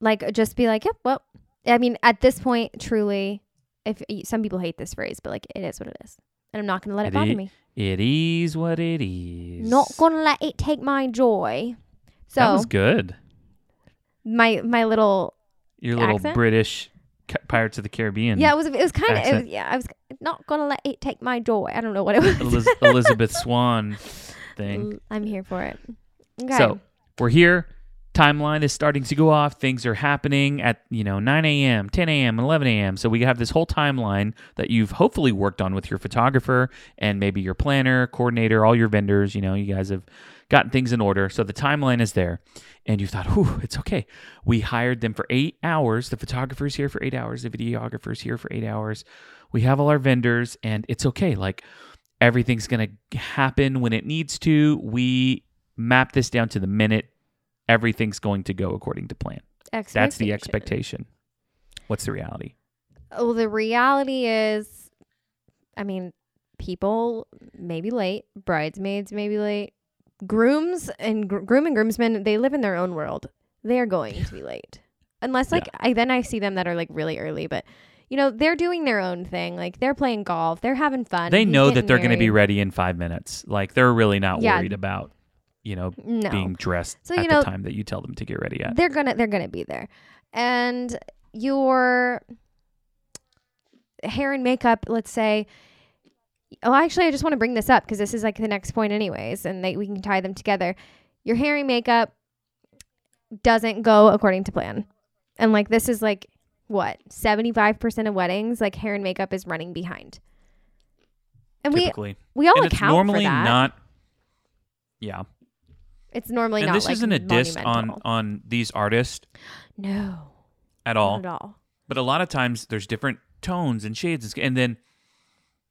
C: Like, just be like, yep, well, I mean, at this point, truly, if some people hate this phrase, but like, it is what it is. And I'm not going to let it
B: It
C: bother me.
B: It is what it is.
C: Not going to let it take my joy. So that
B: was good.
C: my my little
B: Your little
C: accent?
B: British Pirates of the Caribbean.
C: Yeah, it was. It was kind of. It was,
B: accent.
C: yeah, I was not gonna let it take my joy. I don't know what it was.
B: Eliz- Elizabeth Swann <laughs> thing.
C: I'm here for it. Okay.
B: So we're here. Timeline is starting to go off. Things are happening at you know 9 a.m., 10 a.m., 11 a.m. So we have this whole timeline that you've hopefully worked on with your photographer and maybe your planner, coordinator, all your vendors. You know, you guys have gotten things in order. So the timeline is there, and you thought, "Whew, it's okay." We hired them for eight hours. The photographer's here for eight hours. The videographer's here for eight hours. We have all our vendors, and it's okay. Like everything's gonna happen when it needs to. We map this down to the minute. Everything's going to go according to plan. That's the expectation. What's the reality?
C: Well, the reality is, I mean, people may be late, bridesmaids may be late, grooms and gr- groom and groomsmen they live in their own world. They are going to be late, unless like I then I see them that are like really early, but. You know, they're doing their own thing. Like they're playing golf, they're having fun.
B: They know that they're going to be ready in five minutes. Like they're really not
C: Yeah.
B: worried about, you know,
C: no.
B: being dressed
C: So,
B: at
C: you know,
B: the time that you tell them to get ready at.
C: they're gonna they're gonna be there and your hair and makeup let's say oh actually i just want to bring this up because this is like the next point anyways and they, we can tie them together your hair and makeup doesn't go according to plan and like this is like what 75% of weddings like hair and makeup is running behind and we
B: typically,
C: we all
B: and
C: account
B: normally
C: for that
B: not. Yeah,
C: it's normally
B: and
C: not
B: this
C: like
B: isn't a diss on on these artists
C: no
B: at all.
C: not at all
B: But a lot of times there's different tones and shades, and, then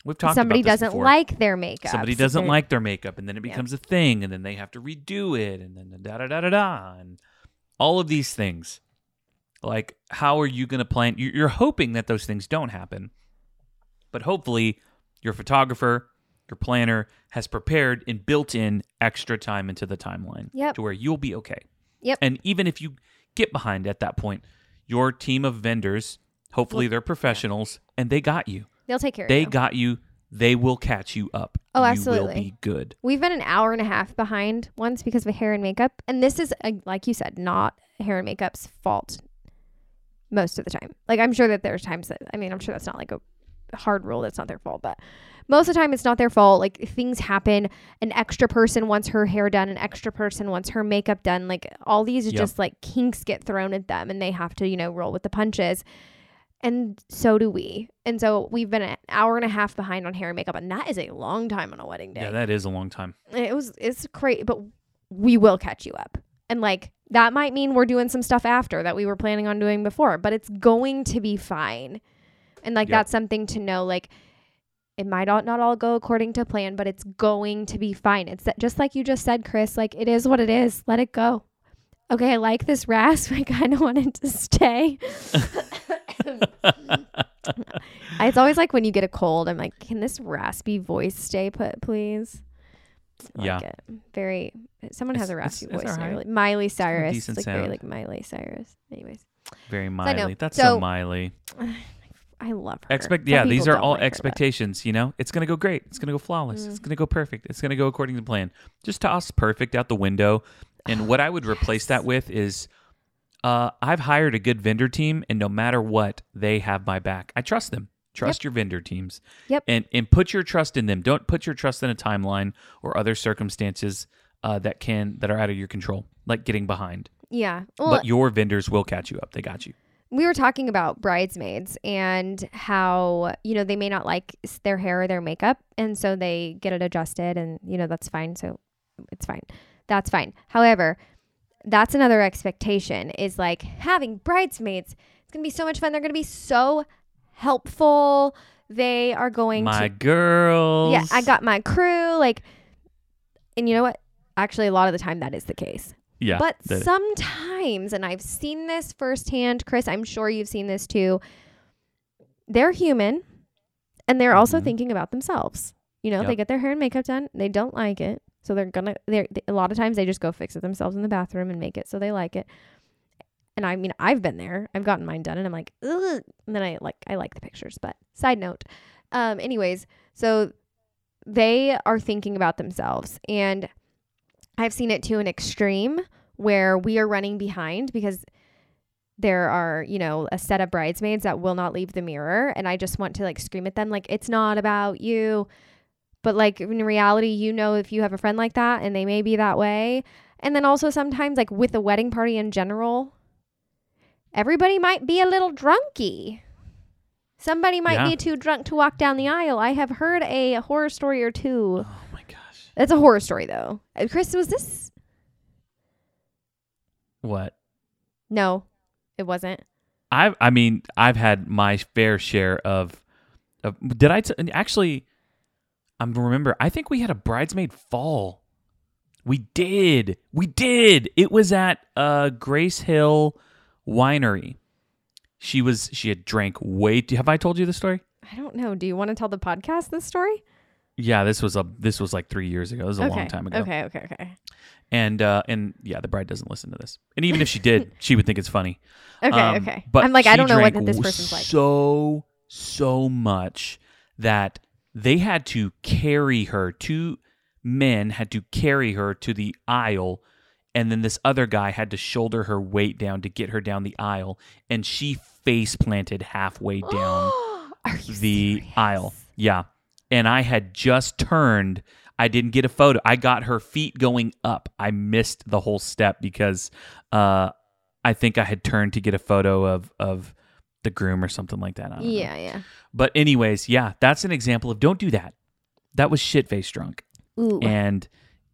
B: we've talked
C: somebody
B: about this
C: doesn't
B: before.
C: like their makeup
B: somebody doesn't
C: they're-
B: like their makeup and then it
C: Yeah.
B: becomes a thing and then they have to redo it and then da da da da da and all of these things like how are you going to plan you're hoping that those things don't happen but hopefully your photographer your planner has prepared and built in extra time into the timeline
C: Yep.
B: to where you'll be okay
C: Yep.
B: and even if you get behind at that point your team of vendors hopefully they're professionals and they got you
C: they'll take care of you.
B: they got you. They will catch you up.
C: Oh, absolutely.
B: You will be good.
C: We've been an hour and a half behind once because of hair and makeup. And this is, like you said, not hair and makeup's fault most of the time. Like, I'm sure that there's times that, I mean, I'm sure that's not like a hard rule that's not their fault, but most of the time it's not their fault. Like, things happen. An extra person wants her hair done, an extra person wants her makeup done. Like, all these
B: Yep.
C: just like kinks get thrown at them and they have to, you know, roll with the punches. And so do we. And so we've been an hour and a half behind on hair and makeup, and that is a long time on a wedding day
B: Yeah, that is a long time.
C: it was it's crazy, but we will catch you up and like that might mean we're doing some stuff after that we were planning on doing before but it's going to be fine and like
B: Yep.
C: that's something to know like it might not, not all go according to plan but it's going to be fine it's that, just like you just said chris like it is what it is let it go okay i like this rasp <laughs> i kind of want it to stay <laughs> it's always like when you get a cold i'm like can this raspy voice stay put please I
B: Yeah.
C: like it. Very. Someone has a raspy
B: it's- it's
C: voice. and I
B: alright.
C: really- Miley Cyrus. It's like very like Miley Cyrus. Anyways,
B: Very. Miley. That's
C: So-
B: so Miley. <sighs> <laughs>
C: I love her.
B: Expect.
C: Some
B: Yeah, these are all
C: like her,
B: expectations. You know, it's gonna go great. It's gonna go flawless.
C: Mm.
B: It's gonna go perfect. It's gonna go according to plan. Just toss perfect out the window. And what I would <sighs> replace that with is, uh, I've hired a good vendor team, and no matter what, they have my back. I trust them. Trust your vendor teams.
C: Yep.
B: And and put your trust in them. Don't put your trust in a timeline or other circumstances uh, that can that are out of your control, like getting behind.
C: Yeah. Well,
B: but your vendors will catch you up. They got you.
C: We were talking about bridesmaids and how you know they may not like their hair or their makeup and so they get it adjusted and you know that's fine so it's fine. That's fine. However that's another expectation is like having bridesmaids it's gonna be so much fun. They're gonna be so helpful. They are going to
B: My
C: to
B: girls.
C: yeah i got my crew like and you know what? Actually a lot of the time that is the case
B: Yeah.
C: but sometimes, and I've seen this firsthand, Chris, I'm sure you've seen this too. They're human and they're also
B: Mhm.
C: thinking about themselves. You know, they get their hair and makeup done, they don't like it. So they're gonna, they're, a lot of times they just go fix it themselves in the bathroom and make it so they like it. And I mean, I've been there. I've gotten mine done and I'm like, Ugh. and then I like, I like the pictures. But side note, um, anyways, so they are thinking about themselves. And I've seen it to an extreme where we are running behind because there are, you know, a set of bridesmaids that will not leave the mirror and I just want to like scream at them like it's not about you. But like in reality, you know if you have a friend like that and they may be that way. And then also sometimes like with a wedding party in general, everybody might be a little drunky. Somebody might
B: Yeah.
C: be too drunk to walk down the aisle. I have heard a horror story or two.
B: Oh.
C: It's a horror story though. Uh, Chris, was this?
B: What?
C: No, it wasn't.
B: I've I mean I've had my fair share of of did I t- actually I'm remember I think we had a bridesmaid fall. We did. We did. It was at uh Grace Hill Winery. She was she had drank way too, have I told you the story?
C: I don't know. Do you want to tell the podcast this story?
B: Yeah, this was a this was like 3 years ago. It was a
C: okay.
B: long time ago.
C: Okay, okay, okay.
B: And uh and yeah, the bride doesn't listen to this. And even if she did, <laughs> she would think it's funny.
C: Okay,
B: Um,
C: okay.
B: But
C: I'm like, I don't know what this person's like.
B: So so much that they had to carry her. Two men had to carry her to the aisle, and then this other guy had to shoulder her weight down to get her down the aisle, and she face planted halfway down <gasps> the
C: serious?
B: aisle. Yeah. And I had just turned. I didn't get a photo. I got her feet going up. I missed the whole step because uh, I think I had turned to get a photo of of the groom or something like that. Don't know.
C: Yeah, yeah.
B: But anyways, yeah, that's an example of don't do that. That was shit face drunk.
C: Ooh.
B: And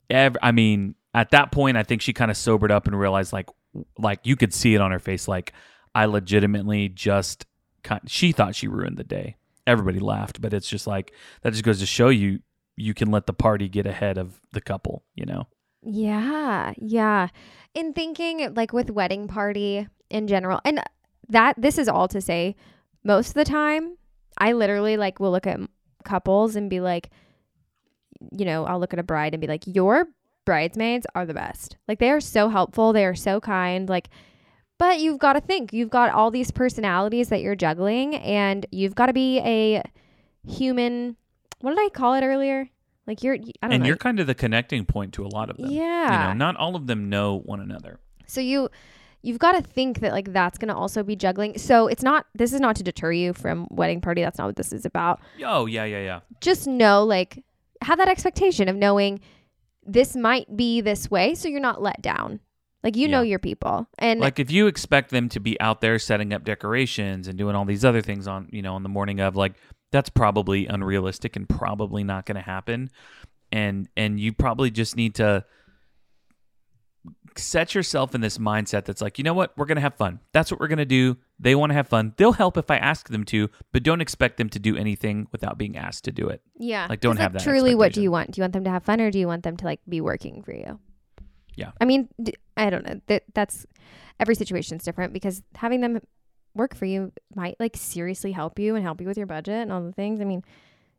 B: ev- I mean, at that point, I think she kind of sobered up and realized like like you could see it on her face. Like I legitimately just kind she thought she ruined the day. Everybody laughed, but it's just like that just goes to show you you can let the party get ahead of the couple. You know?
C: Yeah, yeah. In thinking like with wedding party in general, and that this is all to say, most of the time, I literally like will look at couples and be like, you know, I'll look at a bride and be like, your bridesmaids are the best. Like they are so helpful, they are so kind. Like, but you've got to think, you've got all these personalities that you're juggling, and you've got to be a human. What did I call it earlier? Like you're, I don't
B: And
C: know.
B: you're kind of the connecting point to a lot of them.
C: yeah.
B: You know, not all of them know one another.
C: So you you've got to think that like that's going to also be juggling. So it's not this is not to deter you from wedding party. That's not what this is about.
B: Oh yeah, yeah, yeah.
C: Just know like have that expectation of knowing this might be this way so you're not let down. Like you know your people. And
B: like if you expect them to be out there setting up decorations and doing all these other things on you know on the morning of like that's probably unrealistic and probably not going to happen and and you probably just need to set yourself in this mindset that's like you know what we're going to have fun that's what we're going to do they want to have fun they'll help if i ask them to but don't expect them to do anything without being asked to do it
C: yeah.
B: like, don't have that
C: Truly what do you want? Do you want them to have fun or do you want them to like be working for you?
B: Yeah.
C: I mean, I don't know. That that's every situation's different because having them work for you might like seriously help you and help you with your budget and all the things. I mean,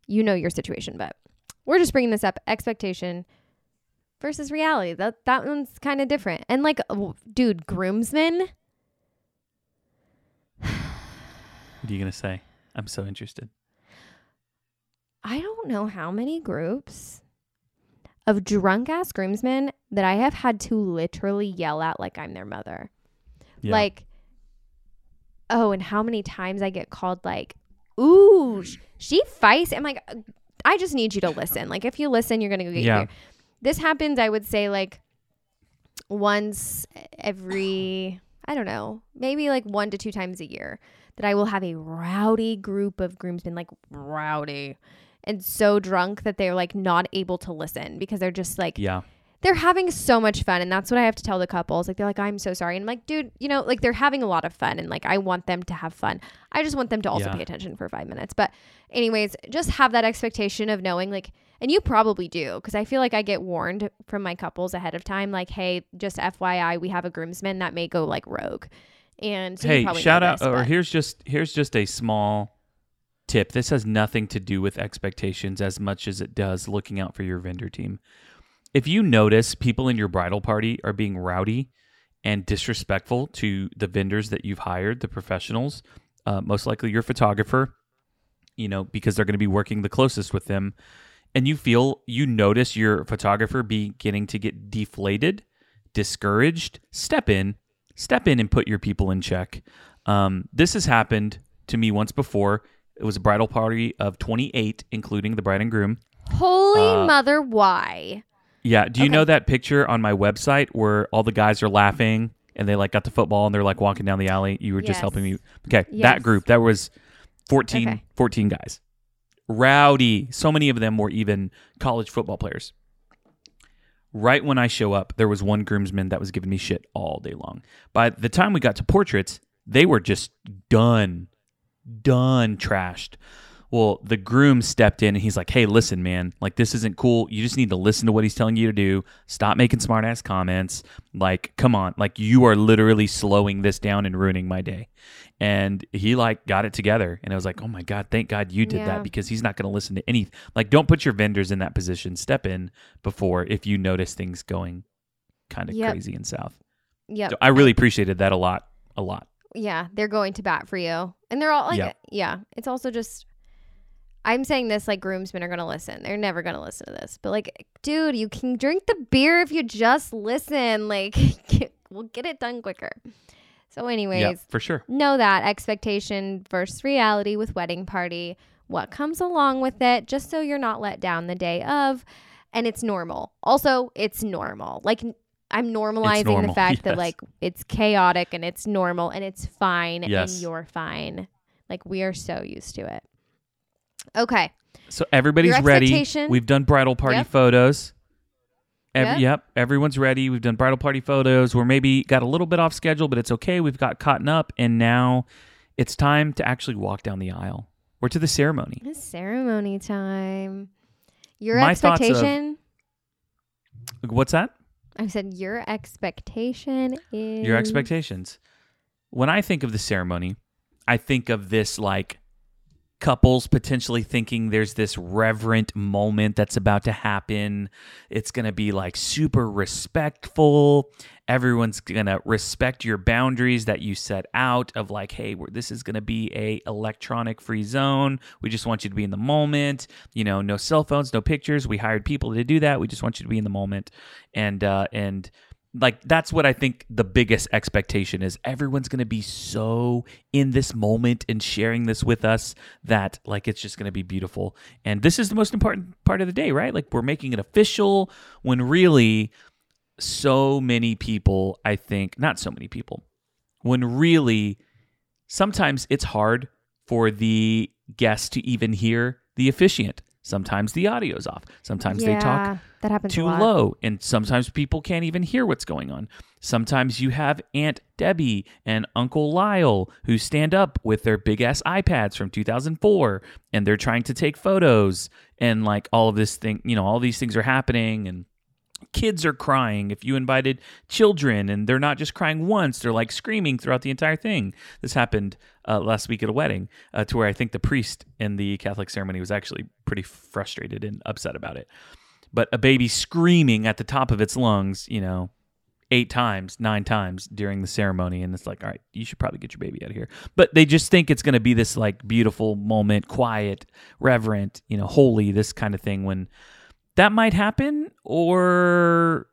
C: you know your situation, but we're just bringing this up expectation versus reality. That that one's kind of different. And like, dude, groomsmen.
B: what are you going to say i'm so interested
C: I don't know how many groups of drunk ass groomsmen that I have had to literally yell at like I'm their mother.
B: yeah.
C: Like, oh, and how many times I get called like, ooh, she feisty. I'm like, I just need you to listen. Like, if you listen, you're gonna go get
B: Yeah.
C: your. This happens, I would say, like once every, I don't know, maybe like one to two times a year that I will have a rowdy group of groomsmen, like rowdy. And so drunk that they're like not able to listen because they're just like
B: yeah.
C: they're having so much fun and that's what i have to tell the couples. Like they're like i'm so sorry. And i'm like dude you know like they're having a lot of fun and like i want them to have fun. I just want them to also
B: Yeah.
C: pay attention for five minutes. But anyways just have that expectation of knowing like and you probably do because i feel like i get warned from my couples ahead of time like hey just fyi we have a groomsman that may go like rogue. And so
B: hey
C: probably
B: shout out
C: this,
B: or here's just here's just a small tip this has nothing to do with expectations as much as it does looking out for your vendor team if you notice people in your bridal party are being rowdy and disrespectful to the vendors that you've hired the professionals uh, most likely your photographer you know because they're going to be working the closest with them and you feel you notice your photographer beginning to get deflated discouraged step in step in and put your people in check. Um, this has happened to me once before. It was a bridal party of 28, including the bride and groom.
C: Holy
B: Uh,
C: mother, why?
B: Yeah. Do you
C: Okay.
B: know that picture on my website where all the guys are laughing and they like got the football and they're like walking down the alley? You were just helping me. Okay.
C: Yes.
B: That group, that was 14,
C: Okay.
B: 14 guys. Rowdy. So many of them were even college football players. Right when I show up, there was one groomsman that was giving me shit all day long. By the time we got to portraits, they were just done, done trashed. Well, the groom stepped in and he's like, "Hey, listen, man. Like this isn't cool. You just need to listen to what he's telling you to do. Stop making smart ass comments. Like, come on. Like you are literally slowing this down and ruining my day." And he like got it together and I was like, "Oh my god, thank God you did
C: Yeah.
B: that because he's not going to listen to any like don't put your vendors in that position. Step in before if you notice things going kind of
C: Yep.
B: crazy and south."
C: Yeah.
B: So I really appreciated that a lot. A lot.
C: Yeah, they're going to bat for you. And they're all like,
B: Yeah.
C: yeah, it's also just, I'm saying this like groomsmen are going to listen. They're never going to listen to this. But like, dude, you can drink the beer if you just listen. <laughs> Like, we'll get it done quicker. So, anyways,
B: Yeah, for sure.
C: know that expectation versus reality with wedding party, what comes along with it, just so you're not let down the day of. And it's normal. Also, it's normal. Like, I'm normalizing the
B: normal, <laughs>
C: fact that like it's chaotic and it's normal and it's fine
B: Yes.
C: and you're fine. Like, we are so used to it. Okay.
B: So everybody's ready. We've done bridal party
C: Yep.
B: photos. Every,
C: Yep.
B: yep. everyone's ready. We've done bridal party photos. We're maybe got a little bit off schedule, but it's okay. We've got caught up, and now it's time to actually walk down the aisle. We're to the ceremony.
C: It's ceremony time. Your
B: My thoughts of-
C: expectation.
B: What's that?
C: I said your expectation is
B: Your expectations. When I think of the ceremony, I think of this like couples potentially thinking there's this reverent moment that's about to happen. It's going to be like super respectful. Everyone's going to respect your boundaries that you set out of like, hey, this is going to be a electronic free zone. We just want you to be in the moment. You know, no cell phones, no pictures. We hired people to do that. We just want you to be in the moment. And uh and like that's what I think the biggest expectation is. Everyone's going to be so in this moment and sharing this with us that like it's just going to be beautiful. And this is the most important part of the day, right? Like we're making it official when really so many people, I think, not so many people, when really sometimes it's hard for the guests to even hear the officiant. Sometimes the audio's off. Sometimes they talk
C: that happens
B: too low and sometimes people can't even hear what's going on. Sometimes you have aunt debbie and uncle lyle who stand up with their big ass ipads from 2004 and they're trying to take photos and like all of this thing you know all these things are happening and kids are crying. If you invited children and they're not just crying once they're like screaming throughout the entire thing. This happened uh, last week at a wedding uh, to where i think the priest in the catholic ceremony was actually pretty frustrated and upset about it but a baby screaming at the top of its lungs, you know, eight times, nine times during the ceremony. And it's like, all right, you should probably get your baby out of here. But they just think it's going to be this like beautiful moment, quiet, reverent, you know, holy, this kind of thing when that might happen or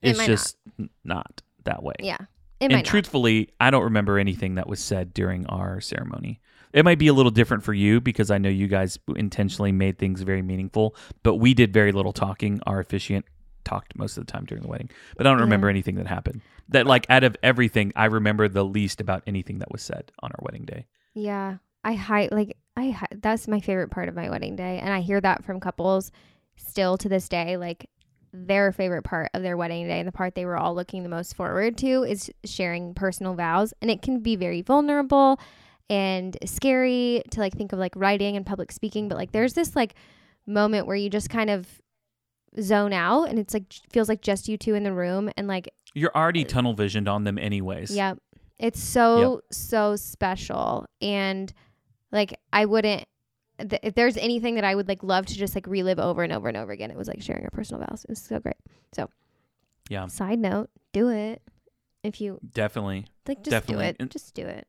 B: it's
C: not.
B: just n- not that way.
C: Yeah, it
B: and
C: might not.
B: truthfully, I don't remember anything that was said during our ceremony. It might be a little different for you because I know you guys intentionally made things very meaningful, but we did very little talking. Our officiant talked most of the time during the wedding, but I don't
C: Yeah.
B: remember anything that happened. That like out of everything, I remember the least about anything that was said on our wedding day.
C: Yeah, I hi like I hi- that's my favorite part of my wedding day, and I hear that from couples still to this day. Like their favorite part of their wedding day, and the part they were all looking the most forward to, is sharing personal vows, and it can be very vulnerable and scary to like think of like writing and public speaking, but like there's this like moment where you just kind of zone out, and it's like feels like just you two in the room, and like
B: You're already uh, tunnel visioned on them anyways.
C: Yep. It's so so special and like I wouldn't th- if there's anything that I would like love to just like relive over and over and over again, it was like sharing our personal vows. It was so great.
B: So, yeah,
C: Side note, do it. If you
B: definitely.
C: like just
B: Definitely.
C: do it.
B: And-
C: just do it.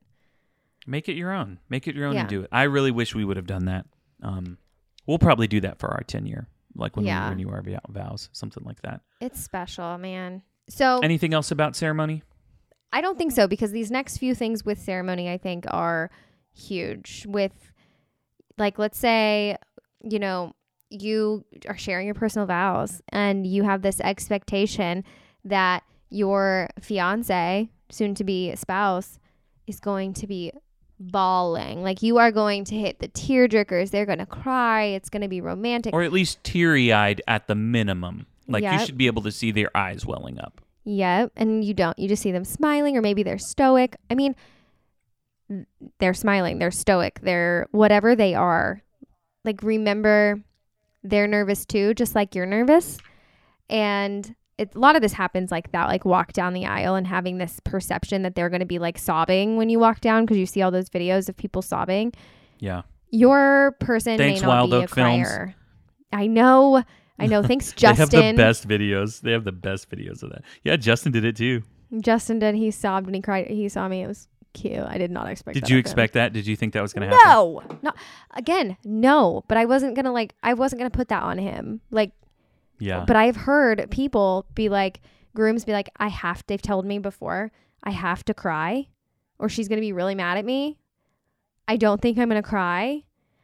B: Make it your own. Make it your own
C: Yeah.
B: and do it. I really wish we would have done that. Um, we'll probably do that for our 10 year, like when
C: Yeah.
B: we renew our vows, something like that.
C: It's special, man. So
B: Anything else about ceremony?
C: I don't think so because these next few things with ceremony, I think, are huge. With, like, let's say, you know, you are sharing your personal vows and you have this expectation that your fiance, soon to be spouse, is going to be bawling. Like, you are going to hit the tear jerkers. They're going to cry. It's going to be romantic.
B: Or at least teary eyed at the minimum. Like you should be able to see their eyes welling up.
C: Yep. And you don't. You just see them smiling, or maybe they're stoic. I mean, they're smiling, they're stoic, they're whatever they are. Like, remember, they're nervous too, just like you're nervous. And it, a lot of this happens like that, like walk down the aisle and having this perception that they're going to be like sobbing when you walk down because you see all those videos of people sobbing.
B: Yeah.
C: Your person
B: Thanks,
C: may not
B: Wild
C: be
B: Oak
C: a
B: Films.
C: crier. I know. I know. Thanks, Justin. <laughs>
B: They have the best videos. They have the best videos of that. Yeah, Justin did it too.
C: Justin did. He sobbed and he cried. He saw me. It was cute. I did not expect.
B: Did
C: that
B: you expect that? Did you think that was going to happen?
C: No, no. Again, no. But I wasn't gonna like. I wasn't gonna put that on him. Like,
B: Yeah.
C: but I've heard people be like, grooms be like, I have. They've told me before, I have to cry, or she's gonna be really mad at me. I don't think I'm gonna cry.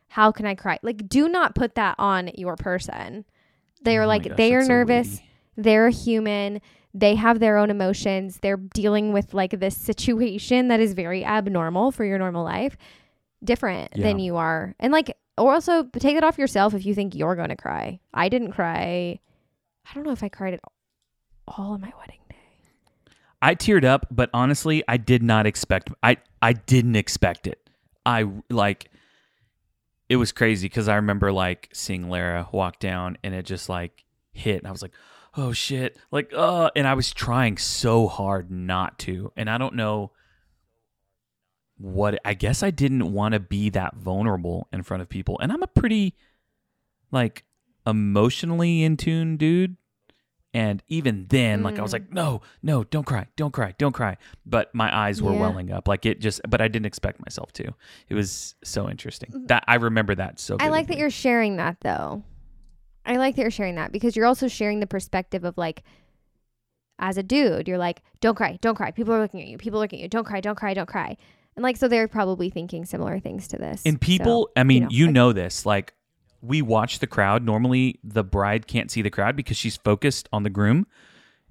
C: How can I cry? Like, do not put that on your person. They oh are
B: Oh
C: like,
B: gosh,
C: they are
B: so
C: nervous they're human they have their own emotions. They're dealing with like this situation that is very abnormal for your normal life different than you are. And like or also take it off yourself if you think you're going to cry. I didn't cry. I don't know if i cried at all on my wedding day.
B: I teared up, but honestly, I did not expect I I didn't expect it. I like it was crazy cuz I remember like seeing Lara walk down and it just like hit and I was like, "Oh shit." Like, uh and I was trying so hard not to. And I don't know what I guess I didn't want to be that vulnerable in front of people. And I'm a pretty like emotionally in tune dude. And even then, like I was
C: Mm.
B: like, no, no, don't cry, don't cry, don't cry. But my eyes were
C: Yeah.
B: welling up, like it just. But I didn't expect myself to. It was so interesting. That I remember that so.
C: Mm. i like that you're sharing that though i like that you're sharing that because you're also sharing the perspective of like as a dude you're like don't cry don't cry people are looking at you people are looking at you don't cry don't cry don't cry and like so they're probably thinking similar things to this
B: And people, I mean,
C: know,
B: you
C: like-
B: know this. Like, we watch the crowd. Normally, the bride can't see the crowd because she's focused on the groom.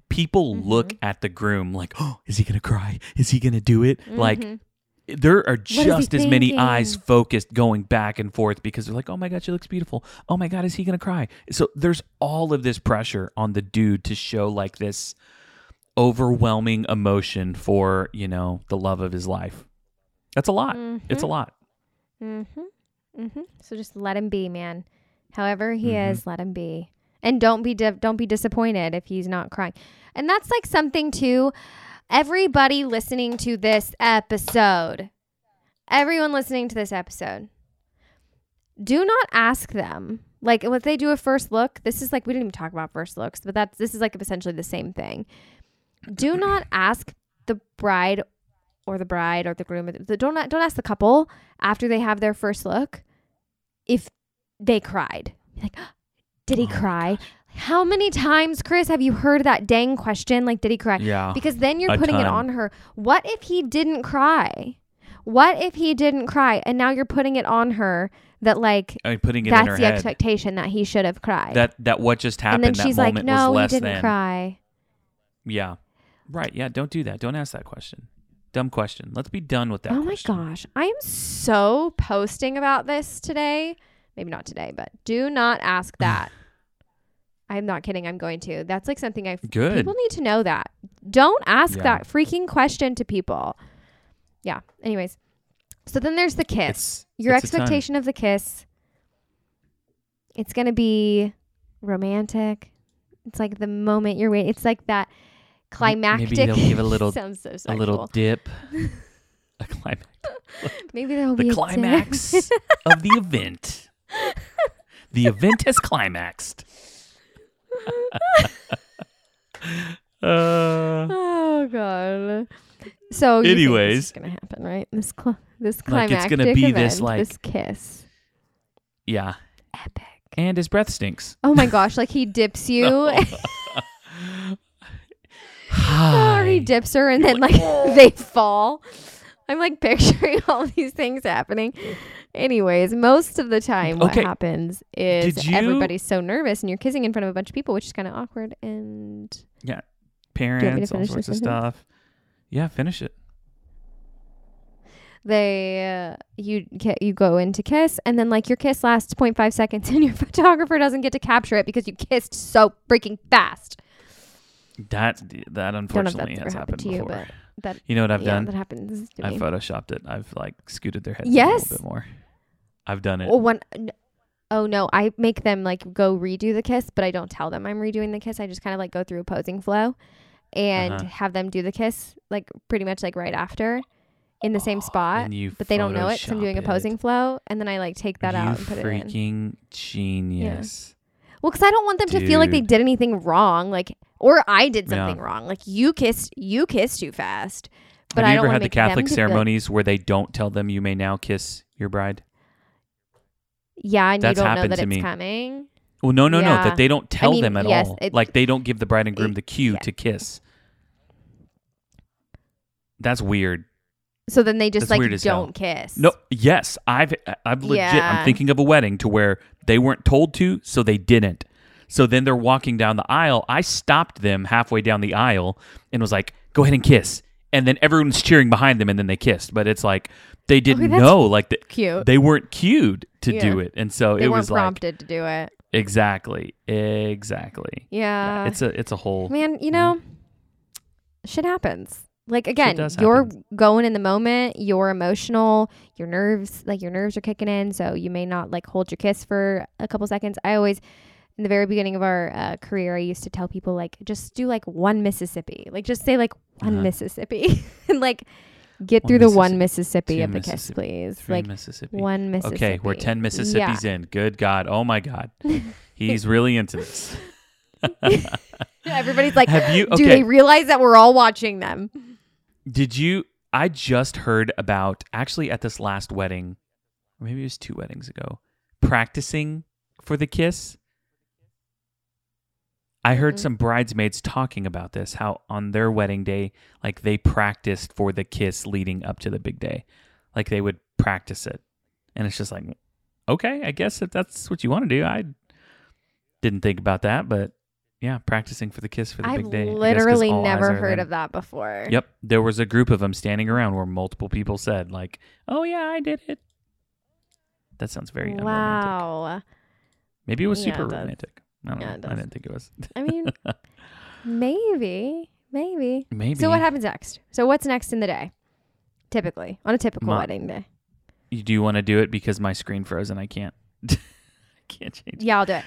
B: People
C: Mm-hmm.
B: look at the groom like, oh, <gasps> is he going to cry? Is he going to do it? Like,
C: Mhm.
B: There are just as many eyes focused going back and forth because they're like, oh my God, she looks beautiful. Oh my God, is he going to cry? So there's all of this pressure on the dude to show like this overwhelming emotion for, you know, the love of his life. That's a lot. It's a
C: Mhm.
B: lot.
C: Mm-hmm. Mm-hmm. So just let him be, man. However he
B: Mhm.
C: is, let him be, and don't be di- don't be disappointed if he's not crying. And that's like something too. Everybody listening to this episode, everyone listening to this episode, do not ask them like if they do a first look. This is like we didn't even talk about first looks, but that's this is like essentially the same thing. Do not ask the bride or the bride or the groom. Don't don't ask the couple after they have their first look if they cried. Like, did he
B: Oh
C: cry? How many times, Chris, have you heard that dang question? Like, did he cry?
B: Yeah.
C: Because then you're putting it on her. What if he didn't cry? What if he didn't cry? And now you're putting it on her that like
B: I mean, putting it in
C: that's
B: her
C: the
B: head
C: expectation that he should have cried.
B: that that what just happened
C: and then
B: that
C: she's like, "No, he didn't
B: than
C: cry."
B: yeah right yeah don't do that don't ask that question dumb question let's be done with that
C: oh my gosh, I am so posting about this today. Maybe not today, but do not ask that. I'm not kidding. I'm going to. That's like something I've
B: good
C: People need to know that. Don't ask
B: Yeah.
C: that freaking question to people. Yeah. Anyways, so then there's the kiss.
B: it's
C: Your
B: it's
C: expectation of the kiss. It's gonna be romantic. It's like the moment you're waiting. It's like that climactic.
B: maybe they'll give a little- <laughs>
C: sounds so
B: a little dip <laughs> a climax <laughs>
C: Maybe there'll
B: the
C: be a
B: climax of the event the event has climaxed uh,
C: oh god. So
B: Anyways.
C: this is gonna happen, right? This cl- this
B: Like, it's gonna be
C: event,
B: this, like-
C: this kiss,
B: yeah
C: epic.
B: and his breath stinks
C: Oh my gosh! Like he dips <laughs> you. or <laughs> <sighs> he dips her and then
B: like,
C: like <laughs> they fall. I'm like <laughs> picturing all these things happening. Anyways, most of the time, what
B: Okay.
C: happens is
B: you-
C: everybody's so nervous and you're kissing in front of a bunch of people, which is kind of awkward. And yeah,
B: Parents, all sorts of
C: sentence?
B: stuff. Yeah, finish it.
C: they, uh, you you go in to kiss, and then like your kiss lasts 0.5 seconds, <laughs> and your photographer doesn't get to capture it because you kissed so freaking fast.
B: That that
C: Don't know if
B: unfortunately has
C: ever
B: happened
C: to you, but that
B: You know what I've
C: yeah,
B: done?
C: that happens
B: I've
C: me.
B: photoshopped it. I've like scooted their heads
C: yes.
B: a little bit more. I've done it.
C: Oh, one, oh no, I make them like go redo the kiss, but I don't tell them I'm redoing the kiss. I just kind of like go through a posing flow and
B: Uh-huh.
C: have them do the kiss like pretty much like right after in the same spot. But they don't know it, so I'm doing a posing
B: it.
C: flow, and then I like take that
B: you
C: out and put it in.
B: freaking genius.
C: Well, because I don't want them to feel like they did anything wrong, like or I did
B: Yeah.
C: something wrong. Like you kissed, you kissed too fast. But
B: Have you
C: don't
B: ever had the Catholic
C: to feel like-
B: ceremonies where they don't tell them you may now kiss your bride?
C: yeah, and
B: That's
C: you don't know
B: happened
C: that
B: to
C: it's
B: me.
C: coming.
B: Well, no, no, no. That they don't tell
C: mean,
B: them at
C: yes,
B: all.
C: it-
B: like they don't give the bride and groom
C: it-
B: the cue
C: yeah.
B: to kiss. That's weird.
C: So then they just
B: That's
C: like don't kiss.
B: No, yes, I've I've legit.
C: Yeah.
B: I'm thinking of a wedding to where they weren't told to, so they didn't. So then they're walking down the aisle. I stopped them halfway down the aisle and was like, "Go ahead and kiss." And then everyone's cheering behind them, and then they kissed. But it's like they didn't
C: that's
B: know, like the,
C: cute.
B: they weren't cued to
C: Yeah.
B: do it, and so
C: They
B: it was like
C: prompted to do it.
B: exactly, exactly.
C: Yeah.
B: yeah, it's a it's a whole.
C: Man, you mm-hmm. know, shit happens. Like again, you're
B: happen.
C: going in the moment, you're emotional, your nerves, like your nerves are kicking in, so you may not like hold your kiss for a couple seconds. I always in the very beginning of our uh, career, I used to tell people like just do like one Mississippi. Like just say like one
B: Uh-huh.
C: Mississippi <laughs> and like get
B: One
C: through the one
B: Mississippi,
C: of the kiss, please.
B: Three
C: like
B: Mississippi.
C: one Mississippi.
B: Okay, we're 10 Mississippis in. Good God. Oh my God. <laughs> He's really into this. <laughs>
C: Everybody's like,
B: Have you-
C: do they realize that we're all watching them?
B: Did you? I just heard about actually at this last wedding, or maybe it was two weddings ago, practicing for the kiss. I heard
C: Mhm.
B: some bridesmaids talking about this, how on their wedding day, like they practiced for the kiss leading up to the big day. Like they would practice it. And it's just like, okay, I guess if that's what you want to do. I didn't think about that, but yeah, practicing for the kiss for the
C: I've
B: big day. I guess 'cause
C: literally never heard of that before.
B: Yep, there was a group of them standing around where multiple people said, like, "Oh yeah, I did it." That sounds very unromantic.
C: Wow.
B: Maybe it was
C: Yeah,
B: super
C: it
B: romantic. I don't
C: Yeah,
B: know. I didn't think it was.
C: I mean, maybe, <laughs> maybe.
B: Maybe.
C: So what happens next? So what's next in the day? Typically, on a typical wedding day.
B: You do want to do it because my screen froze and I can't. <laughs> I can't change. it.
C: Yeah, I'll do it.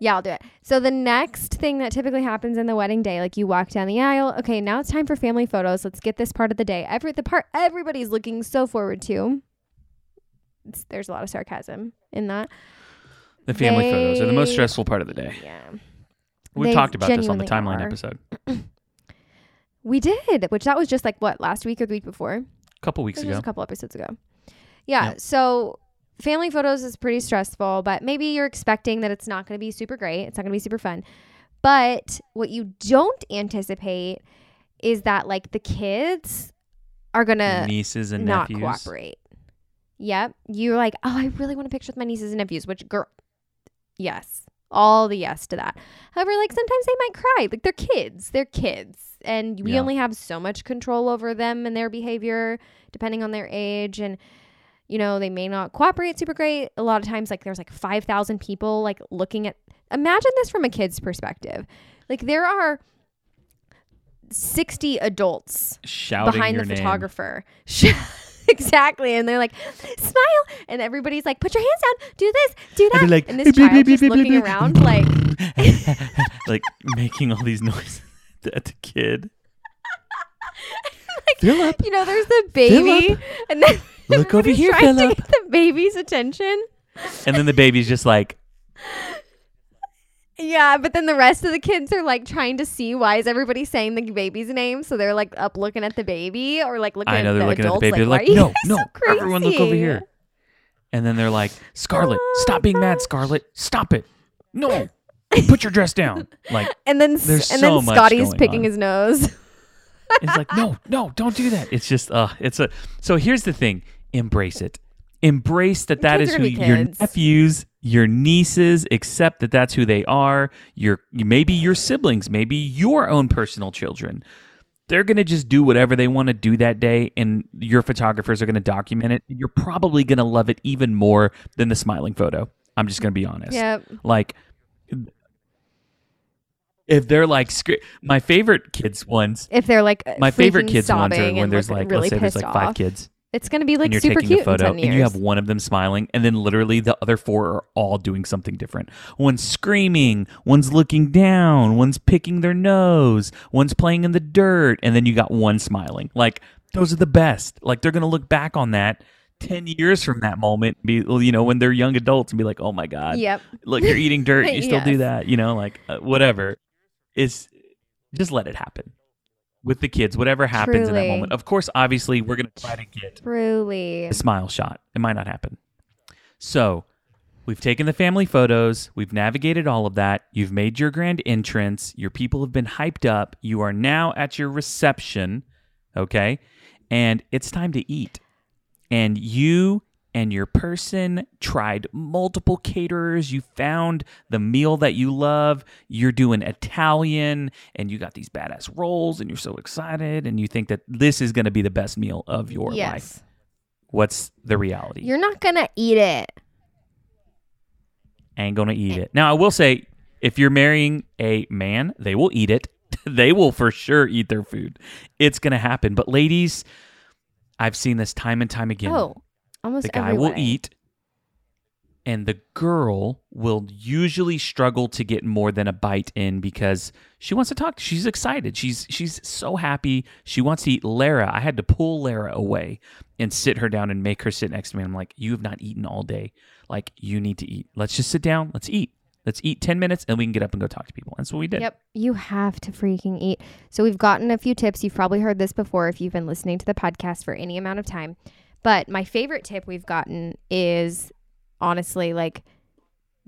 C: Yeah, I'll do it. So the next thing that typically happens in the wedding day, like you walk down the aisle. Okay, now it's time for family photos. Let's get this part of the day. Every the part everybody's looking so forward to. It's, there's a lot of sarcasm in that.
B: The family photos are the most stressful part of the day.
C: Yeah.
B: We've
C: They
B: talked about this on the timeline
C: are.
B: episode <clears throat>
C: We did, which that was just like what last week or the week before.
B: a couple weeks
C: It was just
B: ago.
C: a couple episodes ago. Yeah.
B: Yep.
C: So family photos is pretty stressful, but maybe you're expecting that it's not going to be super great. It's not going to be super fun. But what you don't anticipate is that like the kids are going to
B: Nieces and
C: not
B: nephews.
C: cooperate. Yep. You're like, oh, I really want a picture with my nieces and nephews, which girl, yes, all the yes to that. However, like sometimes they might cry. Like they're kids. They're kids. And we
B: Yeah.
C: only have so much control over them and their behavior depending on their age. And, you know, they may not cooperate super great. A lot of times, like there's like 5,000 people like looking at, imagine this from a kid's perspective. Like there are 60 adults
B: Shouting
C: behind the
B: name.
C: photographer. <laughs> exactly. And they're like, smile. And everybody's like, put your hands down. Do this. Do that.
B: like,
C: and this
B: "Beep, beep,
C: child just looking
B: beep."
C: around like, <laughs>
B: like making all these noises <laughs> at the kid. <laughs> Philip,
C: you know, there's the baby. And then
B: Look over here,
C: trying
B: Philip.
C: to get the baby's attention.
B: and then the baby's just like,
C: Yeah, but then the rest of the kids are like trying to see why is everybody saying the baby's name, so they're like up looking at the baby or like looking
B: I
C: at
B: know
C: the
B: they're looking at the
C: adults,
B: baby. They're like, no, no,
C: so
B: everyone look over here. And then they're like, Scarlet,
C: Oh
B: stop being mad. Scarlet. Stop it. No, <laughs> put your dress down. Like,
C: And then
B: There's
C: and
B: so
C: then Scotty's picking
B: on.
C: his nose.
B: it's like, no, no, don't do that. It's just, uh, it's a. So here's the thing: embrace it. Embrace that that
C: Kids
B: is who your nephews, your nieces. Accept that that's who they are. Your maybe your siblings, maybe your own personal children. They're gonna just do whatever they want to do that day, and your photographers are gonna document it. You're probably gonna love it even more than the smiling photo. I'm just gonna be honest.
C: Yep.
B: Like, if they're like, my favorite kids ones
C: If they're like
B: my favorite kids ones are when there's like
C: really
B: let's say there's like five
C: off.
B: kids
C: It's gonna be like
B: and you're
C: super
B: taking
C: cute
B: a photo
C: in 10 years.
B: and you have one of them smiling and then literally the other four are all doing something different. One's screaming one's looking down one's picking their nose one's playing in the dirt and then you got one smiling. Like those are the best. Like they're gonna look back on that 10 years from that moment be you know when they're young adults and be like oh my god
C: Yep.
B: look you're eating dirt. You <laughs> still do that you know like uh, whatever. It's just let it happen with the kids whatever happens in that moment. Of course obviously we're going to try to get
C: Truly.
B: a smile shot. It might not happen. So we've taken the family photos. We've navigated all of that. You've made your grand entrance. Your people have been hyped up. You are now at your reception okay? And it's time to eat. And you and your person tried multiple caterers. You found the meal that you love. You're doing Italian and you got these badass rolls and you're so excited and you think that this is going to be the best meal of your life. What's the reality?
C: You're not gonna eat it.
B: Ain't going to eat eh. it. Now, I will say if you're marrying a man, they will eat it. <laughs> they will for sure eat their food. It's going to happen. But ladies, I've seen this time and time again.
C: Oh, almost
B: the guy
C: every
B: will
C: wedding.
B: eat and the girl will usually struggle to get more than a bite in because she wants to talk. She's excited. She's she's so happy. She wants to eat lara. I had to pull lara away and sit her down and make her sit next to me. I'm like you have not eaten all day. Like you need to eat. Let's just sit down. Let's eat. Let's eat 10 minutes and we can get up and go talk to people. That's what we did.
C: Yep. You have to freaking eat. So we've gotten a few tips. You've probably heard this before if you've been listening to the podcast for any amount of time. But my favorite tip we've gotten is honestly like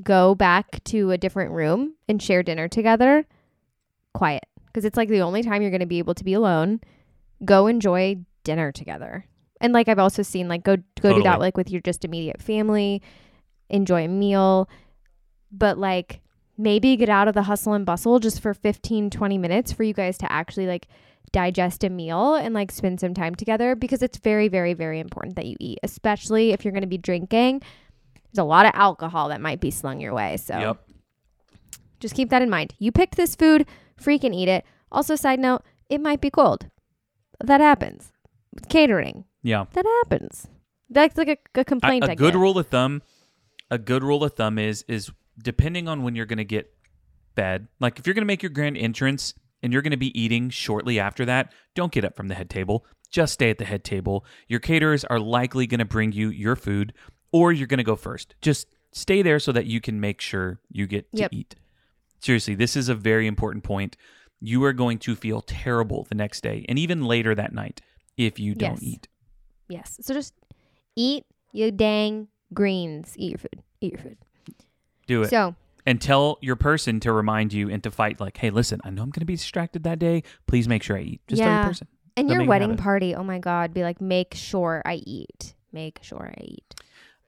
C: go back to a different room and share dinner together quiet because it's like the only time you're going to be able to be alone. Go enjoy dinner together. And like I've also seen like go go do that like with your just immediate family, enjoy a meal, but like maybe get out of the hustle and bustle just for 15 20 minutes for you guys to actually like digest a meal and like spend some time together because it's very very very important that you eat especially if you're going to be drinking. There's a lot of alcohol that might be slung your way so
B: yep.
C: just keep that in mind. You picked this food freaking eat it. Also side note it might be cold. That happens. With catering.
B: Yeah.
C: That happens. That's like a, a complaint
B: a good rule of thumb a good rule of thumb is is depending on when you're going to get fed like if you're going to make your grand entrance and you're going to be eating shortly after that don't get up from the head table just stay at the head table your caterers are likely going to bring you your food or you're going to go first just stay there so that you can make sure you get to
C: Yep.
B: eat seriously this is a very important point you are going to feel terrible the next day and even later that night if you don't
C: Yes.
B: eat
C: Yes. So just eat your dang greens. Eat your food. Eat your food.
B: do it
C: So
B: and tell your person to remind you and to fight like hey listen i know i'm going to be distracted that day please make sure i eat just tell
C: Yeah.
B: your person
C: and
B: They'll
C: your wedding party, oh my God, be like, make sure I eat. Make sure I eat.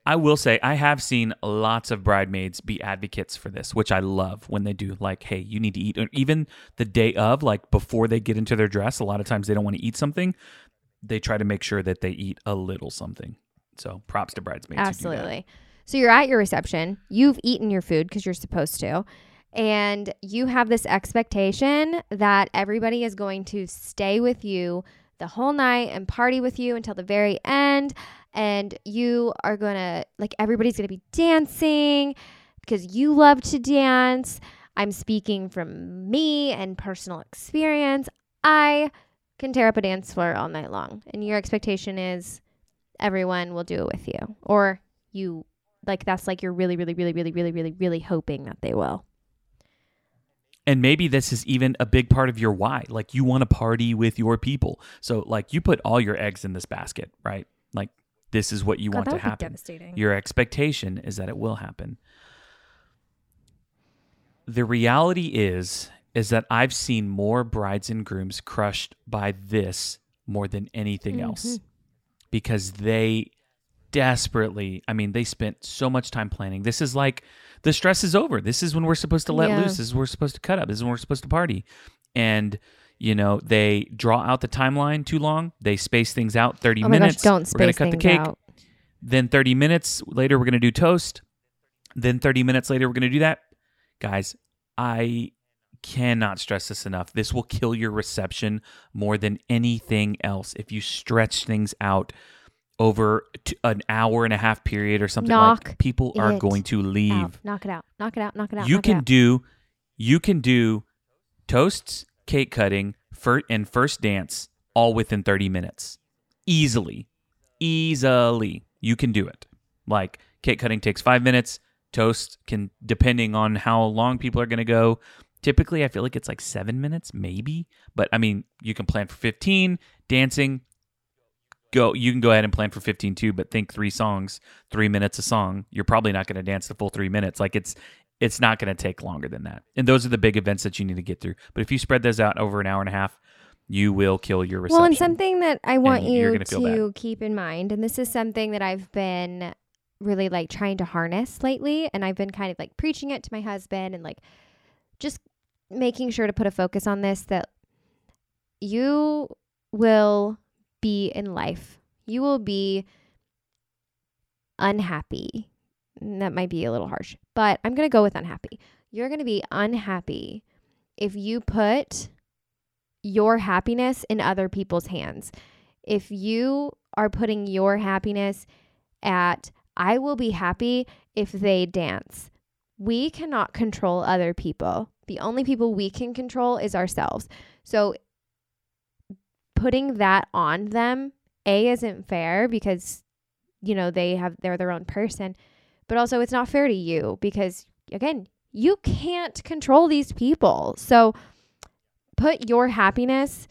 B: i will say i have seen lots of bridesmaids be advocates for this which i love when they do like hey you need to eat or even the day of like before they get into their dress a lot of times they don't want to eat something they try to make sure that they eat a little something so props to bridesmaids who do that.
C: Absolutely. So you're at your reception. You've eaten your food because you're supposed to. And you have this expectation that everybody is going to stay with you the whole night and party with you until the very end. And you are going to, like, everybody's going to be dancing because you love to dance. I'm speaking from me and personal experience. I can tear up a dance floor all night long. And your expectation is everyone will do it with you. Or you, like, that's like you're really, really, really, really, really, really, really hoping that they will.
B: And maybe this is even a big part of your why. Like you want to party with your people. So like you put all your eggs in this basket, right? Like this is what you want to happen.
C: devastating.
B: Your expectation is that it will happen. The reality is is that I've seen more brides and grooms crushed by this more than anything else
C: Mhm.
B: because they desperately, I mean, they spent so much time planning. This is like the stress is over. This is when we're supposed to let
C: Yeah.
B: loose. This is when we're supposed to cut up. This is when we're supposed to party. And you know, they draw out the timeline too long. They space things out 30
C: Oh
B: minutes.
C: gosh, don't
B: we're gonna cut the cake.
C: out.
B: Then 30 minutes later, we're going to do toast. Then 30 minutes later, we're going to do that. Guys, I cannot stress this enough. This will kill your reception more than anything else if you stretch things out over t- an hour and a half period or something
C: Knock
B: like people are going to leave.
C: Out. Knock it out. Knock it out. Knock it out.
B: you
C: knock
B: can do you can do toasts cake cutting fir- and first dance all within 30 minutes. Easily. Easily. You can do it. Like cake cutting takes five minutes. Toast can depending on how long people are going to go. Typically i feel like it's like seven minutes maybe. But i mean you can plan for 15 dancing go you can go ahead and plan for 15 too but think three songs three minutes a song. You're probably not going to dance the full three minutes. Like it's it's not going to take longer than that. And those are the big events that you need to get through. But if you spread those out over an hour and a half you will kill your reception
C: Well, and something that I want
B: And
C: you to keep in mind, and this is something that I've been really like trying to harness lately, and I've been kind of like preaching it to my husband and like just making sure to put a focus on this that you will be in life. You will be unhappy. That might be a little harsh, but I'm going to go with unhappy. You're going to be unhappy if you put your happiness in other people's hands. If you are putting your happiness at, I will be happy if they dance. We cannot control other people. The only people we can control is ourselves. So putting that on them, A, isn't fair because, you know, they have, they're their own person. But also, it's not fair to you because, again, you can't control these people. So, put your happiness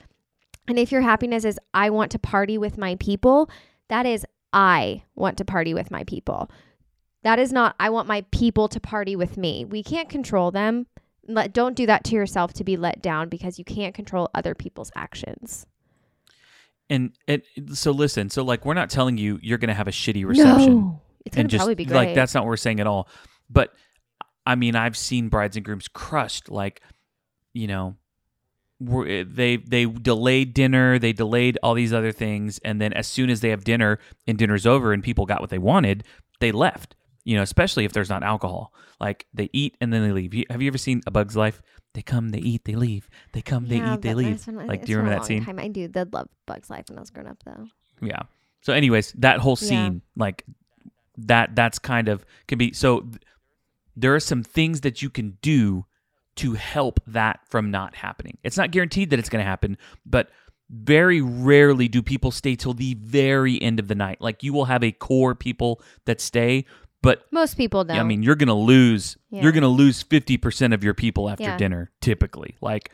C: and if your happiness is I want to party with my people, that is I want to party with my people. That is not I want my people to party with me. We can't control them. Let, don't do that to yourself to be let down because you can't control other people's actions.
B: And and so listen so like we're not telling you you're going to have a shitty reception
C: No, it's gonna
B: and just
C: probably be great.
B: like that's not what we're saying at all. But i mean i've seen brides and grooms crushed like you know we're, eh, they they delayed dinner they delayed all these other things and then as soon as they have dinner and dinner's over and people got what they wanted they left you know especially if there's not alcohol. Like they eat and then they leave. You- have you ever seen a bug's life they come they eat they leave they come they
C: Yeah,
B: eat they leave
C: I-
B: like do you
C: been
B: remember that scene
C: Time. I do. Did love Bugs Life when I was growing up, though.
B: yeah. So, anyways, that whole
C: Yeah.
B: scene, like that, that's kind of can be. So, th- there are some things that you can do to help that from not happening. It's not guaranteed that it's going to happen, but very rarely do people stay till the very end of the night. Like you will have a core people that stay, but
C: Most people don't.
B: I mean, you're going to lose.
C: Yeah.
B: You're to lose fifty percent of your people after
C: Yeah.
B: dinner, typically. Like,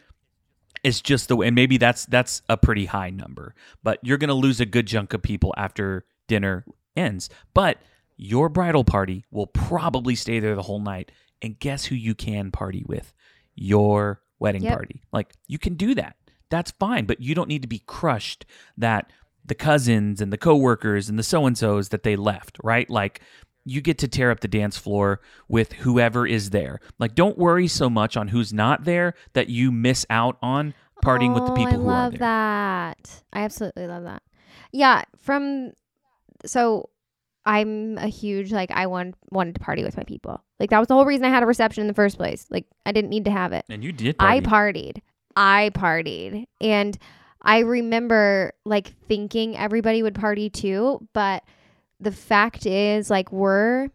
B: it's just the way. And maybe that's that's a pretty high number, but you're going to lose a good chunk of people after dinner ends. But your bridal party will probably stay there the whole night. And guess who you can party with? Your wedding
C: Yep.
B: party. Like you can do that. That's fine, but you don't need to be crushed that the cousins and the coworkers and the so and so's that they left, right? Like you get to tear up the dance floor with whoever is there. Like don't worry so much on who's not there that you miss out on partying with the
C: Oh,
B: people
C: I
B: who
C: love
B: are there.
C: that. I absolutely love that. Yeah, from so I'm a huge like I want wanted to party with my people. Like that was the whole reason I had a reception in the first place. Like I didn't need to have it.
B: And you did
C: I
B: party.
C: partied. I partied. And I remember like thinking everybody would party too, but the fact is like we're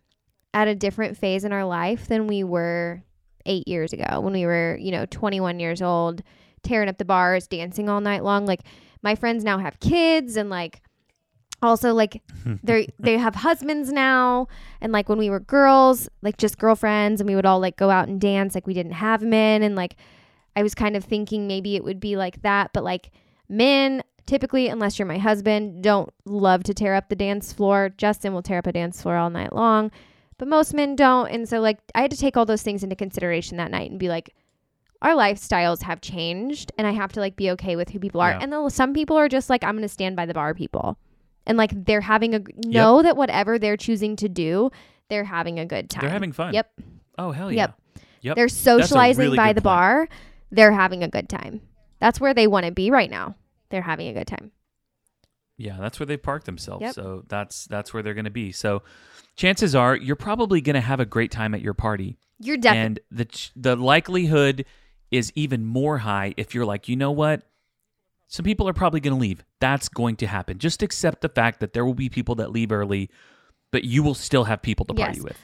C: at a different phase in our life than we were 8 years ago when we were, you know, 21 years old, tearing up the bars, dancing all night long. Like my friends now have kids and like also like <laughs> they they have husbands now. And like when we were girls like just girlfriends and we would all like go out and dance like we didn't have men. And like i was kind of thinking maybe it would be like that. But like men typically unless you're my husband don't love to tear up the dance floor justin will tear up a dance floor all night long but most men don't and so like i had to take all those things into consideration that night and be like our lifestyles have changed and I have to like be okay with who people are.
B: Yeah.
C: And then some people are just like, I'm going to stand by the bar people. And like they're having a, know that whatever they're choosing to do, they're having a good time.
B: They're having fun.
C: Yep.
B: Oh hell yeah.
C: Yep.
B: Yep.
C: They're socializing
B: really
C: by the
B: point.
C: bar. They're having a good time. That's where they want to be right now. They're having a good time.
B: Yeah, that's where they park themselves.
C: Yep.
B: So that's that's where they're going to be. So chances are you're probably going to have a great time at your party.
C: You're definitely
B: and the ch- the likelihood is even more high if you're like, "You know what? Some people are probably going to leave. That's going to happen. Just accept the fact that there will be people that leave early, but you will still have people to party with.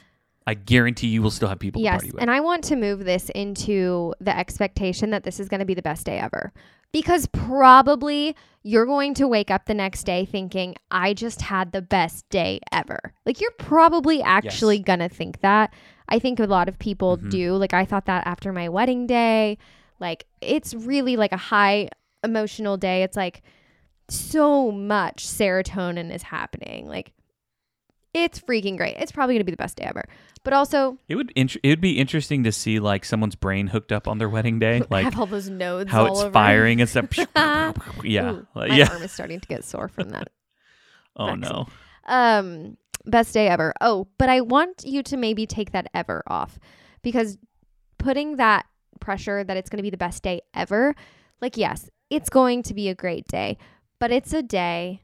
B: I guarantee you will still have people
C: Yes,
B: party with.
C: and I want to move this into the expectation that this is going to be the best day ever. Because probably you're going to wake up the next day thinking, I just had the best day ever. Like, you're probably actually going to think that. I think a lot of people
B: Mhm.
C: do. Like, I thought that after my wedding day. Like, it's really like a high emotional day. It's like so much serotonin is happening. Like, it's freaking great. It's probably going to be the best day ever. But also,
B: it would int- it would be interesting to see like someone's brain hooked up on their wedding day, <laughs> like
C: have all those nodes
B: how
C: all
B: it's
C: over.
B: firing and stuff. <laughs> yeah,
C: Ooh, my
B: yeah.
C: arm is starting to get sore from that. <laughs>
B: Oh no.
C: Um, best day ever. Oh, but I want you to maybe take that ever off because putting that pressure that it's going to be the best day ever, like yes, it's going to be a great day, but it's a day,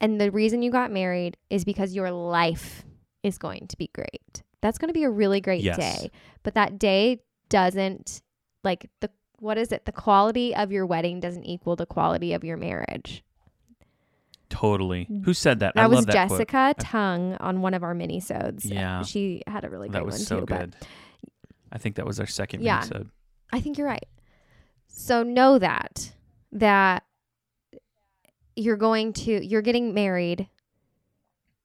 C: and the reason you got married is because your life is going to be great. That's going to be a really great
B: Yes.
C: day, but that day doesn't like the what is it? The quality of your wedding doesn't equal the quality of your marriage.
B: Totally. Mm. Who said that?
C: That
B: I
C: was
B: love that quote.
C: Jessica Tung on one of our mini-sodes.
B: Uh, yeah.
C: She had a really
B: That was
C: one
B: so
C: too. But
B: good. I think that was our second
C: Yeah.
B: episode.
C: I think you're right. So know that that you're going to you're getting married.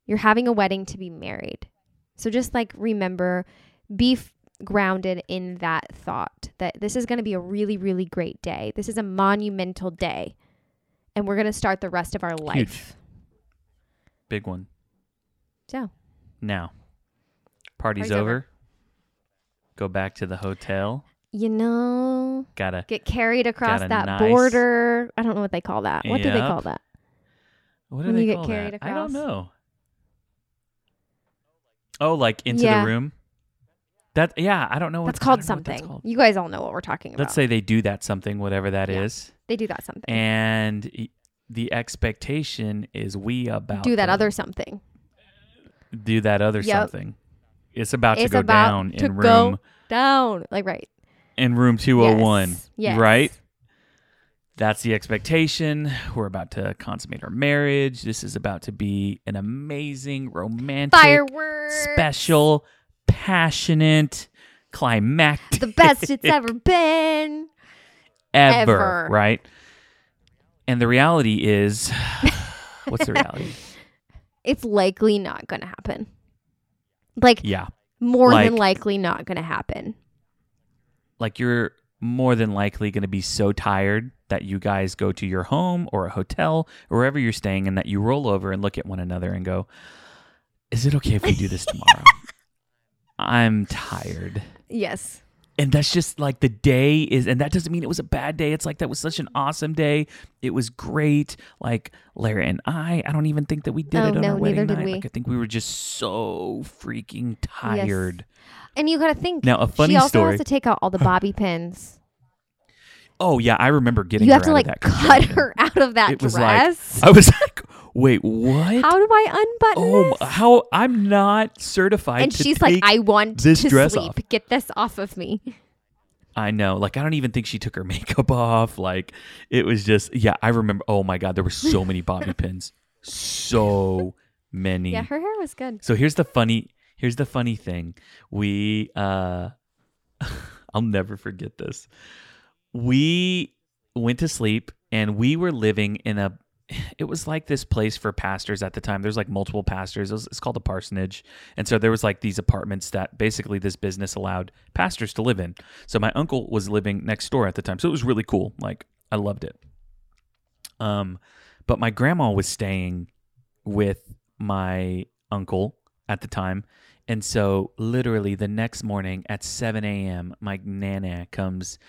C: You're having a wedding to be married. So just like remember be f- grounded in that thought that this is going to be a really really great day. This is a monumental day. And we're going to start the rest of our life.
B: Big one.
C: So,
B: Now, party's,
C: Party's
B: over.
C: over.
B: Go back to the hotel.
C: You know,
B: Gotta.
C: get carried across that
B: nice-
C: border. I don't know what they call that. What do they call that?
B: What do
C: When
B: they
C: you get carried
B: that? I don't know. Oh, like into
C: Yeah.
B: the room. That yeah, I don't know. What,
C: That's called
B: what that's
C: something.
B: called.
C: You guys all know what we're talking about.
B: Let's say they do that something, whatever that is,
C: Yeah. they do that something.
B: and the expectation is we about
C: do that
B: to
C: other something.
B: do that other
C: Yep.
B: something. It's about to go
C: about
B: down
C: to
B: in
C: go
B: room
C: Down. Like right.
B: In room two hundred one.
C: Yes. Yes.
B: Right? That's the expectation. We're about to consummate our marriage. This is about to be an amazing, romantic,
C: Fireworks.
B: special, passionate, climactic,
C: The best <laughs> it's ever been.
B: ever,
C: ever.
B: right? And the reality is, <laughs> what's the reality?
C: It's likely not going to happen. Like
B: Yeah,
C: more than likely not going to happen.
B: Like you're more than likely going to be so tired that you guys go to your home or a hotel or wherever you're staying and that you roll over and look at one another and go, Is it okay if we do this <laughs> tomorrow? I'm tired.
C: Yes.
B: And that's just like the day is, and that doesn't mean it was a bad day. It's like that was such an awesome day. It was great. Like Lara and I, I don't even think that we did
C: Oh,
B: it on
C: no,
B: our wedding
C: neither did
B: night.
C: we.
B: Like I think we were just so freaking tired.
C: And you got to think.
B: Now, a funny
C: she also
B: story-
C: has to take out all the <laughs> bobby pins.
B: Oh yeah, I remember getting.
C: You have to like cut her out of that
B: It was like-
C: dress.
B: I was <laughs> like, wait, what?
C: How do I unbutton
B: oh,
C: this?
B: how? I'm not certified.
C: and she's like, I want
B: this
C: to
B: dress
C: sleep.
B: off."
C: Get this off of me.
B: I know. Like, I don't even think she took her <laughs> makeup off. Like, it was just, yeah. I remember. Oh my god, there were so many bobby <laughs> pins, so many.
C: Yeah, her hair was good.
B: So here's the funny. Here's the funny thing. We, uh, <laughs> I'll never forget this. We went to sleep and we were living in a. <sighs> It was like this place for pastors at the time. There's like multiple pastors. It was, it's called a parsonage, and so there was like these apartments that basically this business allowed pastors to live in. So my uncle was living next door at the time, so it was really cool. Like I loved it. Um, but my grandma was staying with my uncle at the time. And so, literally, the next morning at 7 a.m., my nana comes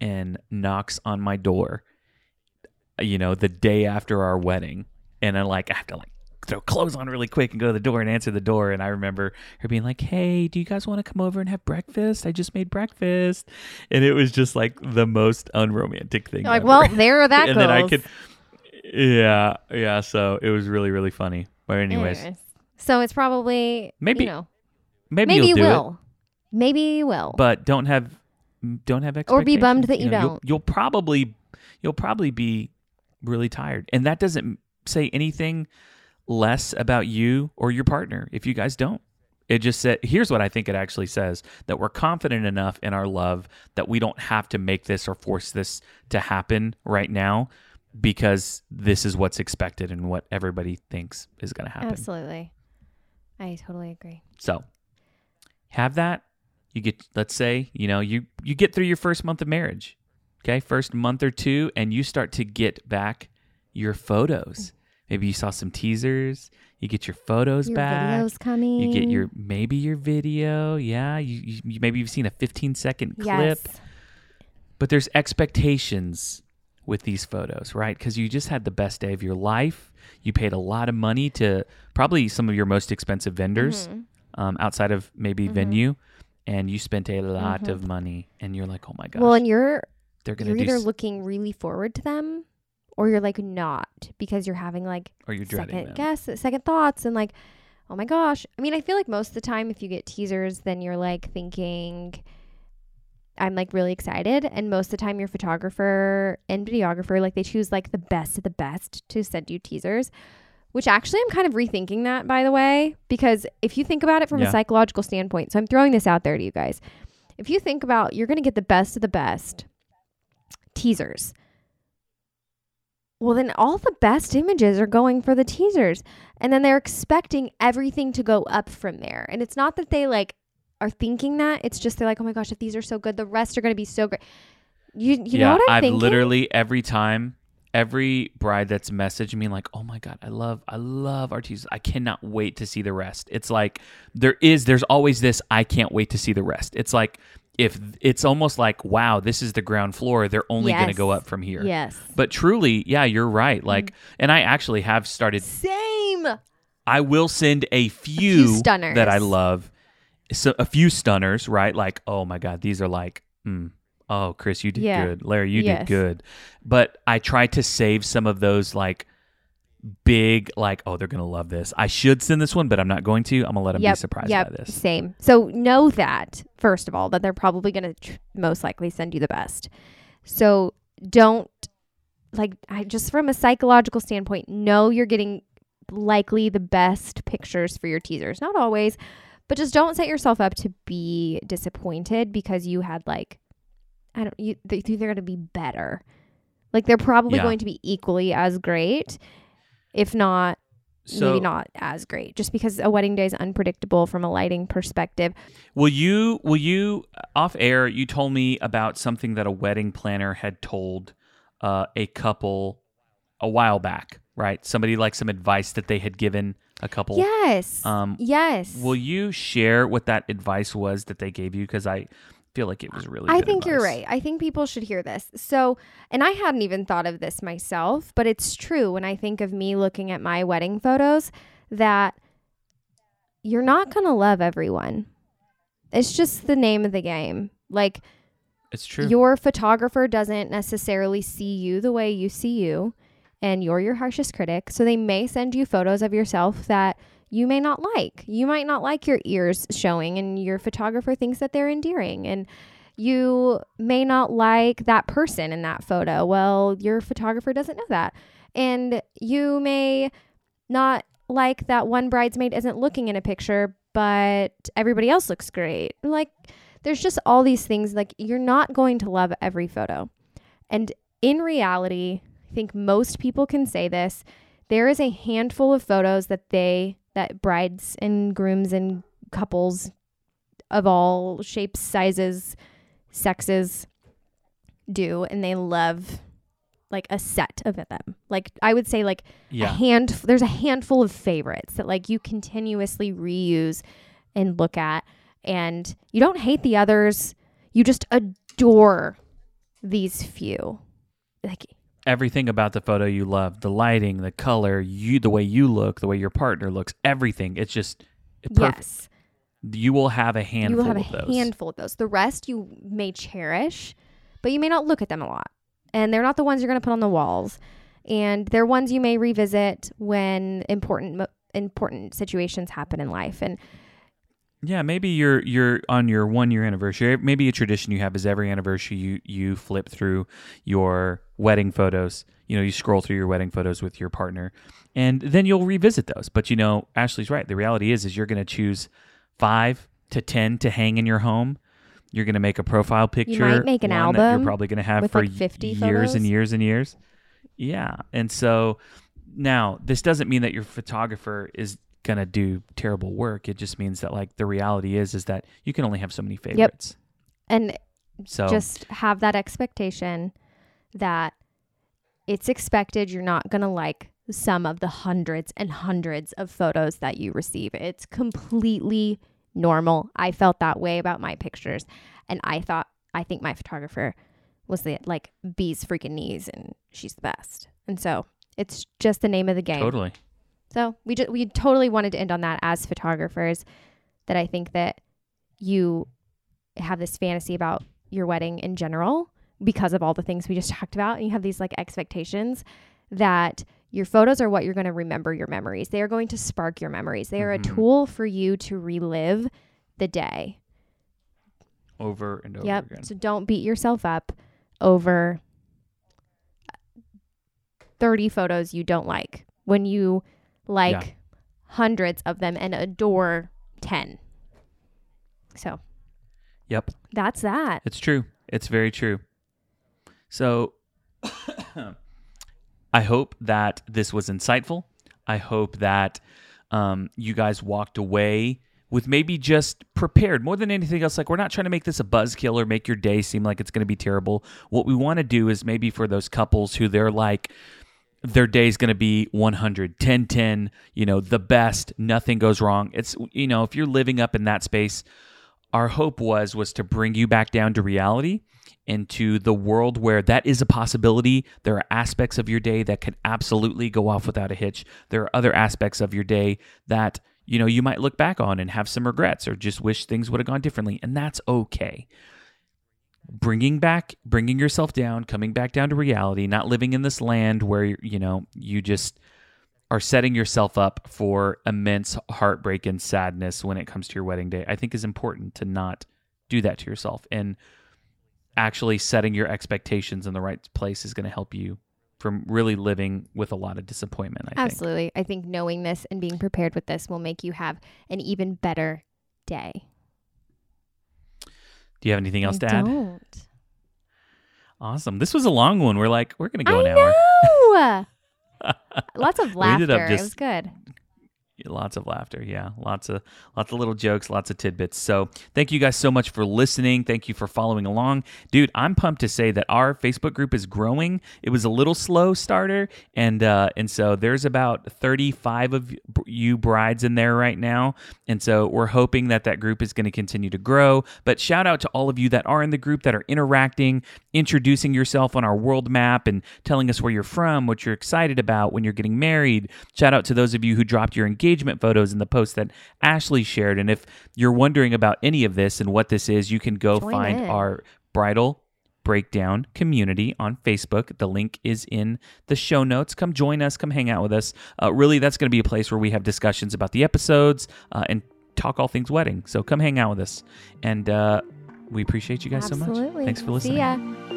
B: and knocks on my door. You know, the day after our wedding, and I like I have to like throw clothes on really quick and go to the door and answer the door. And I remember her being like, "Hey, do you guys want to come over and have breakfast? I just made breakfast." And it was just like the most unromantic thing.
C: Like,
B: ever.
C: well, there are that <laughs>
B: and
C: goes.
B: then I could, yeah, yeah. So it was really, really funny. But anyways,
C: Anyways. So it's probably
B: Maybe-
C: you know
B: maybe,
C: maybe
B: you'll
C: you
B: do it.
C: Maybe you will.
B: but don't have don't have expectations.
C: Or be bummed that you
B: You'll,
C: don't.
B: you'll probably you'll probably be really tired, and that doesn't say anything less about you or your partner if you guys don't. It just said here's what I think it actually says that we're confident enough in our love that we don't have to make this or force this to happen right now because this is what's expected and what everybody thinks is going to happen.
C: Absolutely. I totally agree.
B: So have that. You get let's say, you know, you you get through your first month of marriage. Okay? First month or two and you start to get back your photos. Maybe you saw some teasers, you get your photos
C: Your
B: back.
C: video's coming.
B: You get your maybe your video. Yeah, you, you maybe you've seen a 15 second clip,
C: yes.
B: but there's expectations with these photos, right? Cuz you just had the best day of your life. You paid a lot of money to probably some of your most expensive vendors
C: Mhm.
B: um, outside of maybe
C: Mhm.
B: venue, and you spent a lot
C: Mhm.
B: of money, and you're like, oh my gosh,
C: Well, and you're
B: they're gonna
C: you're either
B: s-
C: looking really forward to them, or you're like not because you're having like
B: or you're
C: second
B: them.
C: guess, second thoughts, and like, oh my gosh. I mean, I feel like most of the time, if you get teasers, then you're like thinking, I'm like really excited, and most of the time, your photographer and videographer like they choose like the best of the best to send you teasers. Which actually, I'm kind of rethinking that, by the way, because if you think about it from
B: Yeah.
C: a psychological standpoint, so I'm throwing this out there to you guys. If you think about, you're going to get the best of the best teasers. Well, then all the best images are going for the teasers. And then they're expecting everything to go up from there. And it's not that they like are thinking that, it's just they're like, oh my gosh, if these are so good, the rest are going to be so great. You, you
B: yeah,
C: know what I'm
B: I've
C: thinking?
B: literally every time, every bride that's messaged me like, oh my god, I love, I love our teasers. I cannot wait to see the rest. It's like there is, there's always this. I can't wait to see the rest. It's like if it's almost like, wow, this is the ground floor. They're only going to go up from here.
C: Yes.
B: But truly, yeah, you're right. Like, and I actually have started
C: Same.
B: I will send a few,
C: stunners.
B: that I love, so a few stunners, right? Like, oh my god, these are like, mm, oh Chris, you did
C: Yeah.
B: good, Larry, you
C: Yes.
B: did good. But I try to save some of those like big, like, oh, they're gonna love this. I should send this one, but I'm not going to. I'm gonna let them
C: Yep,
B: be surprised
C: yep,
B: by this.
C: Same. So know that, first of all, that they're probably going to tr- most likely send you the best. So don't, like, I just from a psychological standpoint, know you're getting likely the best pictures for your teasers. Not always, but just don't set yourself up to be disappointed because you had, like, I don't, you, they think they're going to be better. Like, they're probably
B: Yeah.
C: going to be equally as great, if not
B: So,
C: maybe not as great just because a wedding day is unpredictable from a lighting perspective
B: will you? Will you? Off air, you told me about something that a wedding planner had told uh, a couple a while back, right? Somebody like some advice that they had given a couple.
C: yes
B: Um,
C: yes
B: Will you share what that advice was that they gave you? Because I feel like it was really.
C: I think you're right. I think people should hear this. So, and I hadn't even thought of this myself, but it's true when I think of me looking at my wedding photos that you're not going to love everyone. It's just the name of the game. Like,
B: It's true.
C: Your photographer doesn't necessarily see you the way you see you, and you're your harshest critic. So they may send you photos of yourself that you may not like. You might not like your ears showing, and your photographer thinks that they're endearing. And you may not like that person in that photo. Well, your photographer doesn't know that. And you may not like that one bridesmaid isn't looking in a picture, but everybody else looks great. Like, there's just all these things like you're not going to love every photo. And in reality, I think most people can say this. There is a handful of photos that they that brides and grooms and couples of all shapes, sizes, sexes do and they love like a set of them. Like I would say like a
B: yeah.
C: hand there's a handful of favorites that like you continuously reuse and look at and you don't hate the others you just adore these few. Like
B: everything about the photo you love the lighting the color you the way you look the way your partner looks everything it's just perfect
C: yes,
B: you will have a handful
C: you will have
B: of
C: a
B: those
C: handful of those. The rest you may cherish, but you may not look at them a lot. And they're not the ones you're going to put on the walls. And they're ones you may revisit when important important situations happen in life. And
B: yeah maybe you're you're on your one year anniversary. Maybe a tradition you have is every anniversary you you flip through your wedding photos. You know you scroll through your wedding photos with your partner and then you'll revisit those. But you know ashley's right. The reality is is you're going to choose five to ten to hang in your home. You're going to make a profile picture
C: make an
B: that you're probably going to have for
C: like, 50
B: years
C: photos.
B: and years and years. Yeah and so now this doesn't mean that your photographer is going to do terrible work it just means that like the reality is is that you can only have so many favorites
C: and
B: so
C: just have that expectation that it's expected you're not going to like some of the hundreds and hundreds of photos that you receive. It's completely normal. I felt that way about my pictures and I thought I think my photographer was the like bee's freaking knees and she's the best. And so it's just the name of the game.
B: totally
C: So we just we totally wanted to end on that as photographers. That I think that you have this fantasy about your wedding in general because of all the things we just <laughs> talked about, and you have these like expectations that your photos are what you're going to remember your memories. They are going to spark your memories. They are
B: Mhm.
C: a tool for you to relive the day.
B: over and over
C: yep.
B: again
C: So don't beat yourself up over 30 photos you don't like when you like
B: Yeah.
C: hundreds of them and adore 10. So
B: yep
C: that's that.
B: It's true. It's very true. So <coughs> I hope that this was insightful. I hope that um, you guys walked away with maybe just prepared more than anything else. Like, we're not trying to make this a buzzkill or make your day seem like it's going to be terrible. What we want to do is maybe for those couples who they're like, their day's going to be 100 10 10 you know the best nothing goes wrong. It's you know if you're living up in that space our hope was was to bring you back down to reality into the world where that is a possibility. There are aspects of your day that can absolutely go off without a hitch. There are other aspects of your day that you know you might look back on and have some regrets or just wish things would have gone differently and that's okay bringing back bringing yourself down coming back down to reality not living in this land where you know you just are setting yourself up for immense heartbreak and sadness when it comes to your wedding day i think is important to not do that to yourself and actually setting your expectations in the right place is going to help you from really living with a lot of disappointment i think
C: Absolutely. I think knowing this and being prepared with this will make you have an even better day.
B: Do you have anything else
C: I
B: to add
C: Don't.
B: awesome this was a long one we're like we're going to go
C: I
B: an hour. <laughs>
C: Lots of laughter. It was good.
B: Lots of laughter. Yeah lots of lots of little jokes lots of tidbits. So thank you guys so much for listening. Thank you for following along. Dude i'm pumped to say that our facebook group is growing. It was a little slow starter and uh and so there's about 35 of you brides in there right now. And so we're hoping that that group is going to continue to grow. But shout out to all of you that are in the group that are interacting introducing yourself on our world map and telling us where you're from what you're excited about when you're getting married. Shout out to those of you who dropped your engagement photos in the post that Ashley shared. And if you're wondering about any of this and what this is, you can go
C: Join
B: find
C: in.
B: our bridal breakdown community on Facebook. The link is in the show notes. Come join us, come hang out with us. Uh, really, that's going to be a place where we have discussions about the episodes uh, and talk all things wedding. So come hang out with us. And uh, we appreciate you guys so much. Thanks for listening.